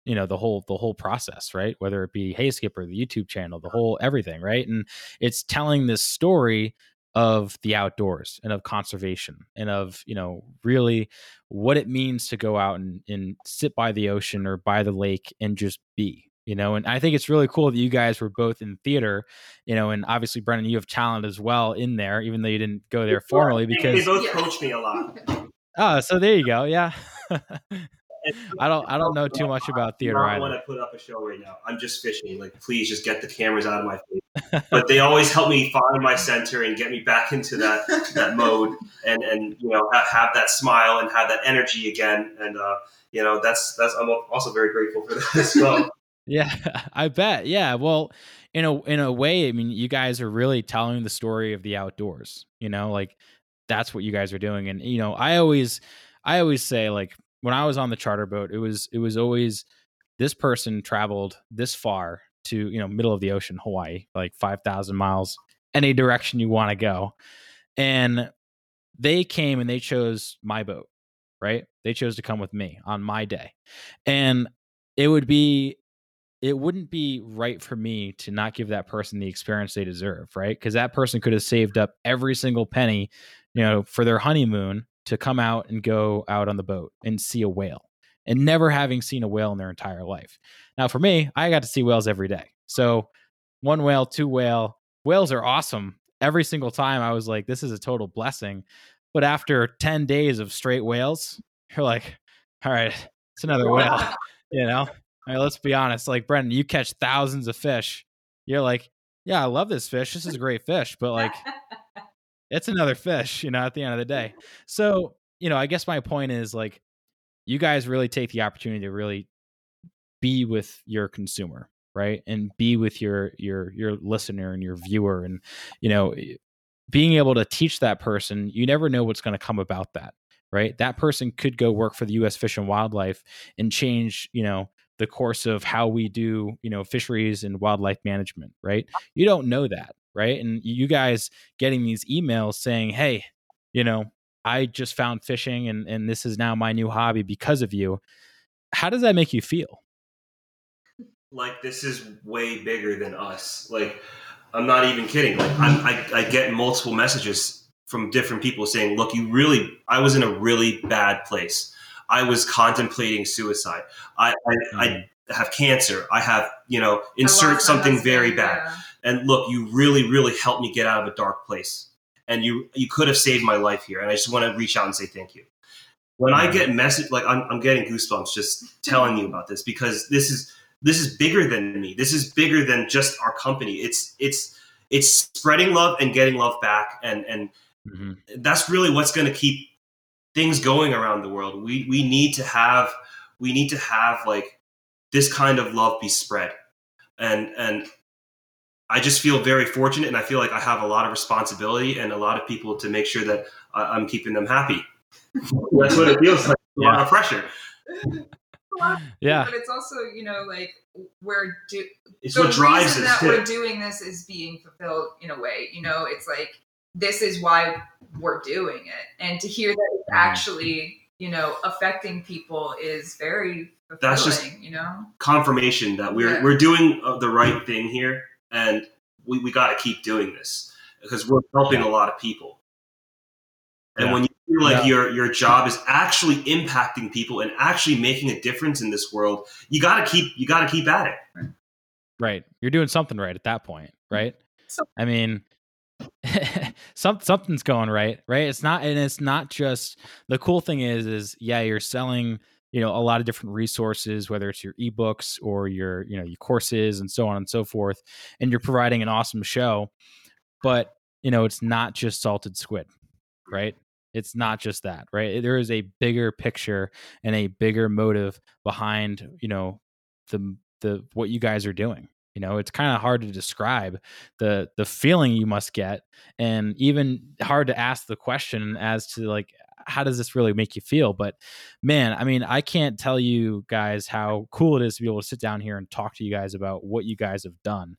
you know the whole the whole process right whether it be hey skipper the youtube channel the whole everything right and it's telling this story of the outdoors and of conservation and of you know really what it means to go out and, and sit by the ocean or by the lake and just be you know and i think it's really cool that you guys were both in theater you know and obviously brendan you have talent as well in there even though you didn't go there formally because they both Yeah. coach me a lot. oh so there you go yeah i don't i don't know too much about theater i want to put up a show right now. I'm just fishing. Like, please just get the cameras out of my face. but they always help me find my center and get me back into that that mode and and you know have, have that smile and have that energy again. And uh, you know that's that's I'm also very grateful for that as well. Yeah, I bet. Yeah. Well, in a in a way, I mean, you guys are really telling the story of the outdoors. You know, like that's what you guys are doing. And you know, I always I always say like when I was on the charter boat, it was it was always this person traveled this far to, you know, middle of the ocean, Hawaii, like 5,000 miles any direction you want to go. And they came and they chose my boat, right? They chose to come with me on my day. And it would be it wouldn't be right for me to not give that person the experience they deserve, right? Because that person could have saved up every single penny, you know, for their honeymoon to come out and go out on the boat and see a whale and never having seen a whale in their entire life. Now, for me, I got to see whales every day. So, one whale, two whale, whales are awesome. Every single time I was like, this is a total blessing. But after 10 days of straight whales, you're like, all right, it's another whale, you know? I mean, let's be honest. Like Brendan, you catch thousands of fish. You're like, yeah, I love this fish. This is a great fish, but like, it's another fish, you know, at the end of the day. So, you know, I guess my point is like, you guys really take the opportunity to really be with your consumer, right? And be with your your your listener and your viewer, and you know, being able to teach that person. You never know what's going to come about that, right? That person could go work for the U.S. Fish and Wildlife and change, you know, the course of how we do, you know, fisheries and wildlife management, right? You don't know that, right? And you guys getting these emails saying, "Hey, you know, I just found fishing and and this is now my new hobby because of you." How does that make you feel? like this is way bigger than us. Like I'm not even kidding. Like I'm, I, I get multiple messages from different people saying, "Look, you really, I was in a really bad place. I was contemplating suicide. I, I, I have cancer. I have, you know, insert something very bad. yeah. And look, you really, really helped me get out of a dark place. And you, you could have saved my life here. And I just want to reach out and say thank you. When I get message, like I'm, I'm getting goosebumps just telling you about this because this is this is bigger than me. This is bigger than just our company. It's it's it's spreading love and getting love back, and and Mhm. that's really what's going to keep things going around the world. We we need to have we need to have like this kind of love be spread, and and I just feel very fortunate, and I feel like I have a lot of responsibility and a lot of people to make sure that I, I'm keeping them happy. that's what it feels like. A lot of pressure. Yeah. But it's also, you know, like we're do It's the what drives reason us that we're doing this is being fulfilled in a way. You know, it's like this is why we're doing it, and to hear that it's Mhm. actually, you know, affecting people is very fulfilling. That's just- you know. confirmation that we're Yeah. we're doing uh, the right thing here, and we, we got to keep doing this because we're helping a lot of people. And Yeah. when you feel like Yeah. your your job is actually impacting people and actually making a difference in this world, you got to keep you got to keep at it. Right. You're doing something right at that point, right? So- I mean, some something's going right, right? It's not, and it's not just the cool thing is, is yeah, you're selling, you know, a lot of different resources, whether it's your ebooks or your, you know, your courses and so on and so forth, and you're providing an awesome show. But you know, it's not just salted squid, right? It's not just that, right? There is a bigger picture and a bigger motive behind, you know, the the what you guys are doing you know it's kind of hard to describe the the feeling you must get and even hard to ask the question as to like how does this really make you feel? But man i mean i can't tell you guys how cool it is to be able to sit down here and talk to you guys about what you guys have done.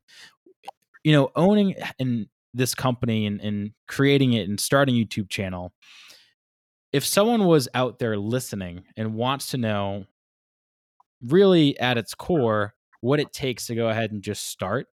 You know owning in this company and, and creating it and starting youtube channel if someone was out there listening and wants to know really at its core what it takes to go ahead and just start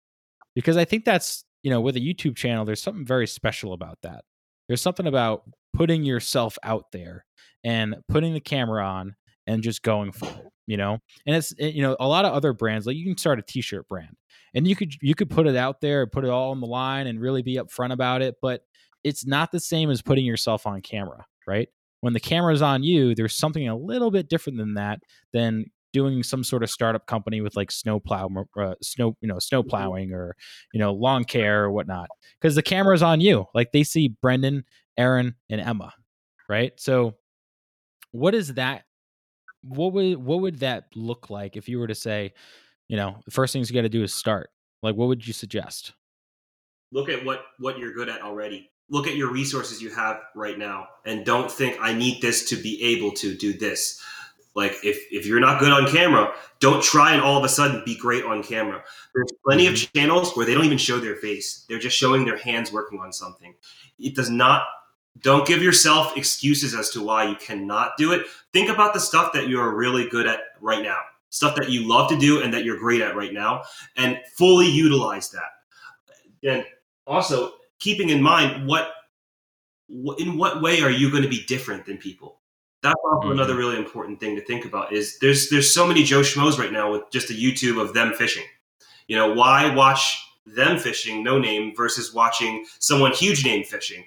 because i think that's you know, with a YouTube channel, there's something very special about that. There's something about putting yourself out there and putting the camera on and just going for it, you know? And it's eh, you know, a lot of other brands like you can start a t-shirt brand and you could you could put it out there, put it all on the line and really be upfront about it, but it's not the same as putting yourself on camera, right? When the camera's on you, there's something a little bit different than that than doing some sort of startup company with like snow plow uh, snow you know snow Mm-hmm. plowing or you know lawn care or whatnot because the camera's on you. Like they see brendan aaron and emma right? So what is that what would what would that look like if you were to say you know the first things you got to do is start? Like what would you suggest? Look at what what you're good at already. Look at your resources you have right now and don't think i need this to be able to do this like if if you're not good on camera don't try and all of a sudden be great on camera. There's plenty of mm-hmm. channels where they don't even show their face. They're just showing their hands working on something. It does not don't give yourself excuses as to why you cannot do it. Think about the stuff that you're really good at right now stuff that you love to do and that you're great at right now and fully utilize that. And also keeping in mind what in what way are you going to be different than people that's also Mhm. another really important thing to think about is there's there's so many joe schmoes right now with just a youtube of them fishing you know why watch them fishing no name versus watching someone huge name fishing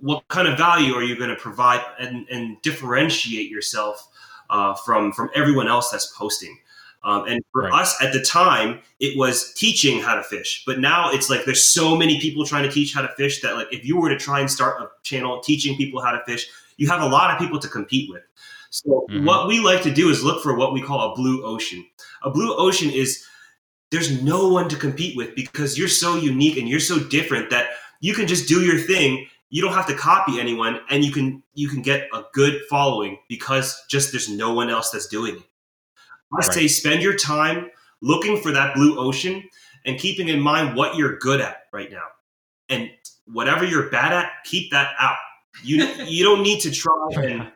what kind of value are you going to provide and, and differentiate yourself uh, from from everyone else that's posting um, and for Right. us at the time it was teaching how to fish but now it's like there's so many people trying to teach how to fish that like if you were to try and start a channel teaching people how to fish you have a lot of people to compete with. So Mhm. what we like to do is look for what we call a blue ocean. A blue ocean is there's no one to compete with because you're so unique and you're so different that you can just do your thing. You don't have to copy anyone and you can you can get a good following because just there's no one else that's doing it. I Right. say spend your time looking for that blue ocean and keeping in mind what you're good at right now. And whatever you're bad at keep that out you you don't need to try and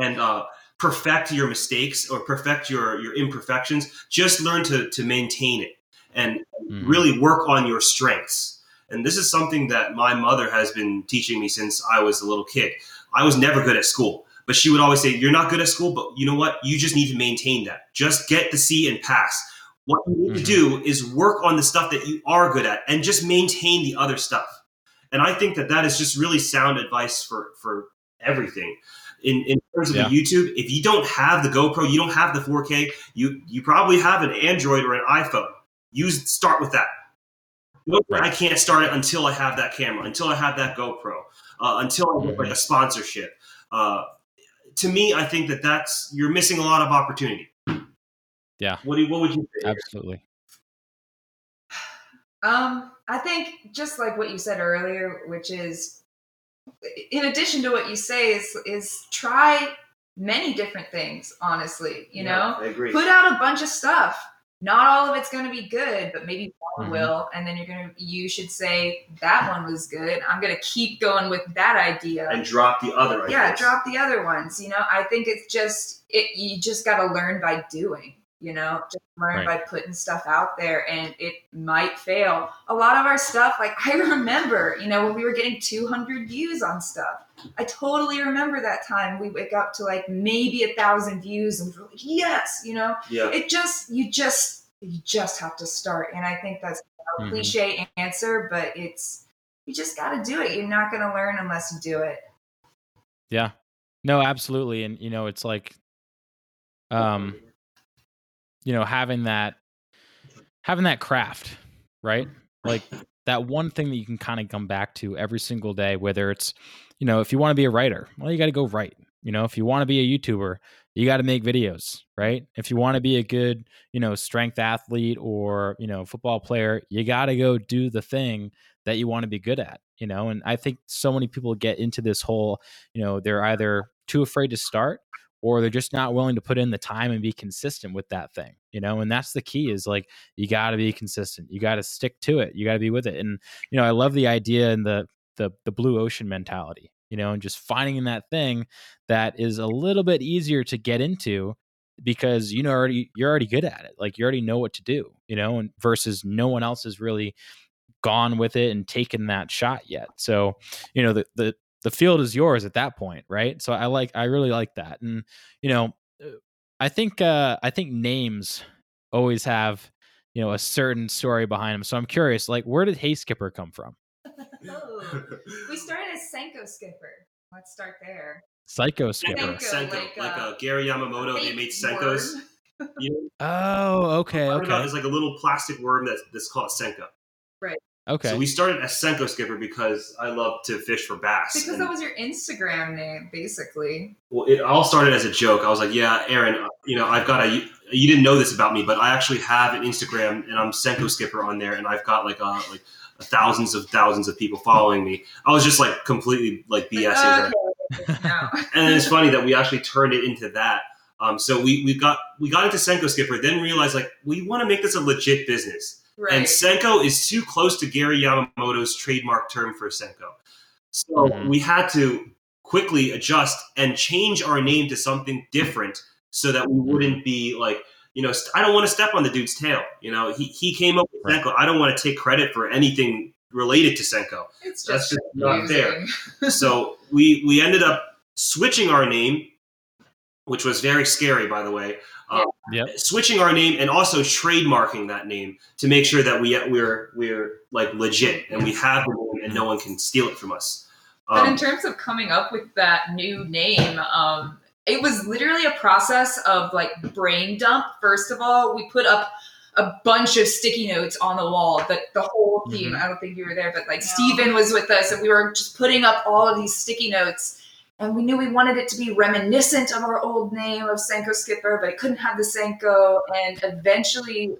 and uh, perfect your mistakes or perfect your your imperfections. Just learn to to maintain it and Mhm. really work on your strengths. And this is something that my mother has been teaching me since i was a little kid. I was never good at school but she would always say you're not good at school but you know what? You just need to maintain that. Just get the c and pass. What you need to do is work on the stuff that you are good at and just maintain the other stuff and i think that that is just really sound advice for for everything. In, in terms of Yeah. the youtube if you don't have the gopro you don't have the 4k you you probably have an android or an iphone. Use start with that. Nope, Right. i can't start it until i have that camera until i have that gopro uh, until i get like a sponsorship. Uh, to me i think that that's you're missing a lot of opportunity. Yeah. what do you, what would you say absolutely. Um, I think just like what you said earlier, which is in addition to what you say is is try many different things, honestly, you know? i agree Put out a bunch of stuff. Not all of it's going to be good, but maybe one Mhm. will and then you're going to you should say that one was good. I'm going to keep going with that idea and drop the other yeah drop the other ones you know i think it's just it you just got to learn by doing you know just learn Right. by putting stuff out there and it might fail a lot of our stuff like i remember you know when we were getting 200 views on stuff i totally remember that time we wake up to like maybe a thousand views and we're like yes you know yeah it just you just you just have to start and i think that's a Mhm. cliche answer but it's you just got to do it you're not going to learn unless you do it Yeah. No, absolutely. And you know, it's like um, you know, having that having that craft, right? Like that one thing that you can kind of come back to every single day, whether it's, you know, if you want to be a writer, well, you got to go write. You know, if you want to be a YouTuber, you got to make videos, right? If you want to be a good, you know, strength athlete or, you know, football player, you got to go do the thing that you want to be good at, you know? And I think so many people get into this whole, you know, they're either too afraid to start or they're just not willing to put in the time and be consistent with that thing, you know? And that's the key is like, you got to be consistent. You got to stick to it. You got to be with it. And, you know, I love the idea and the, the, the blue ocean mentality, you know, and just finding that thing that is a little bit easier to get into because you know already you're already good at it like you already know what to do you know and versus no one else is really gone with it and taken that shot yet. So, you know, the the the field is yours at that point, right? So I like I really like that. And you know, uh, I think uh I think names always have, you know, a certain story behind them. So I'm curious, like where did Hey Skipper come from? Oh, we started as Senko Skipper. Let's start there. Psycho Skipper. Senko, Senko, like, like, uh, uh, Gary Yamamoto, they made Senkos. You know, Oh, okay, what about okay. is like a little plastic worm that's, that's called Senko. Okay. So we started as Senko Skipper because I love to fish for bass. Because and- that was your Instagram name, basically. Well, it all started as a joke. I was like, "Yeah, Aaron, uh, you know, I've got a. You didn't know this about me, but I actually have an Instagram, and I'm Senko Skipper on there, and I've got like a like thousands of thousands of people following me. I was just like completely like BSing her. Okay. No. and it's funny that we actually turned it into that. Um, so we we got we got into Senko Skipper, then realized like we want to make this a legit business. Right. And Senko is too close to Gary Yamamoto's trademark term for Senko. So Mhm. we had to quickly adjust and change our name to something different so that we wouldn't be like, you know, I don't want to step on the dude's tail. You know, he, he came up with Right. Senko. I don't want to take credit for anything related to Senko. it's that's just just not fair. so we we ended up switching our name, which was very scary, by the way. Uh, Yep. Switching our name and also trademarking that name to make sure that we we're we're like legit and we have the name and no one can steal it from us. But in Um, terms of coming up with that new name, um, it was literally a process of like brain dump. First of all, we put up a bunch of sticky notes on the wall. The, the whole team, Mhm. I don't think you were there, but like No. Steven was with us, and we were just putting up all of these sticky notes. And we knew we wanted it to be reminiscent of our old name of Senko Skipper, but it couldn't have the Senko. And eventually,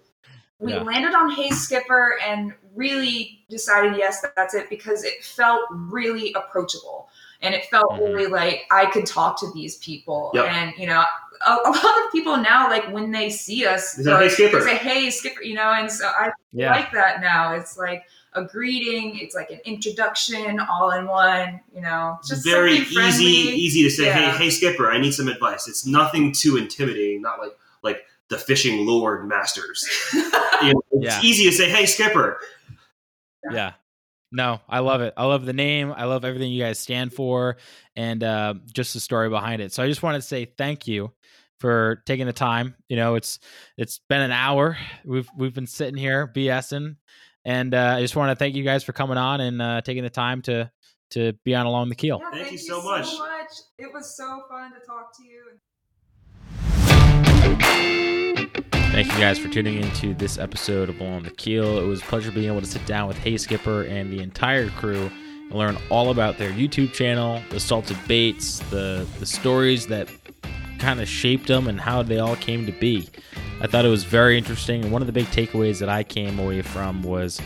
we Yeah. landed on Hey Skipper and really decided yes, that's it because it felt really approachable and it felt Mhm. really like I could talk to these people. Yep. And you know, a, a lot of people now, like when they see us, say, "Hey, Skipper." they say Hey Skipper, you know, and so I Yeah. like that now. It's like a greeting, it's like an introduction, all in one. You know, it's just very easy easy to say, Yeah. hey hey Skipper, I need some advice. It's nothing too intimidating, not like like the fishing lord masters. You know, it's Yeah. easy to say, hey Skipper. Yeah. No, I love it. I love the name. I love everything you guys stand for and uh, just the story behind it. So I just wanted to say thank you for taking the time. You know, it's it's been an hour. We've we've been sitting here BSing, and uh, I just want to thank you guys for coming on and uh, taking the time to to be on along the keel. Yeah, Thank thank, you you so so much. much. It was so fun to talk to you. Thank you guys for tuning into this episode of Along the Keel. It was a pleasure being able to sit down with Hey Skipper and the entire crew and learn all about their YouTube channel, the salted baits, the the stories that kind of shaped them and how they all came to be. I thought it was very interesting, and one of the big takeaways that I came away from was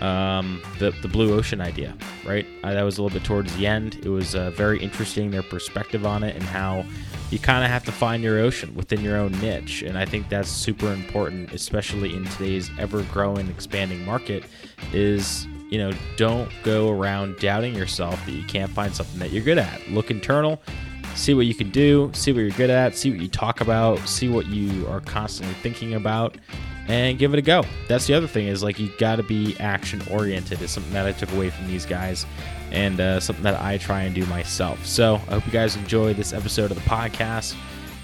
um, the the blue ocean idea. Right, I, that was a little bit towards the end. It was uh, very interesting their perspective on it and how you kind of have to find your ocean within your own niche, and I think that's super important, especially in today's ever-growing, expanding market. Is you know, don't go around doubting yourself that you can't find something that you're good at. Look internal, see what you can do, see what you're good at, see what you talk about, see what you are constantly thinking about, and give it a go. That's the other thing is like you got to be action oriented. Is something that I took away from these guys, and uh, something that I try and do myself. So I hope you guys enjoyed this episode of the podcast.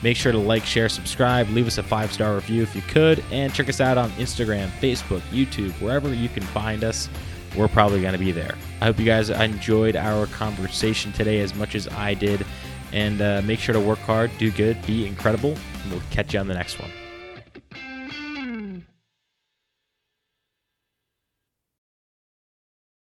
Make sure to like, share, subscribe, leave us a five star review if you could, and check us out on Instagram, Facebook, YouTube, wherever you can find us. We're probably going to be there. I hope you guys enjoyed our conversation today as much as I did. And uh, make sure to work hard, do good, be incredible, and we'll catch you on the next one.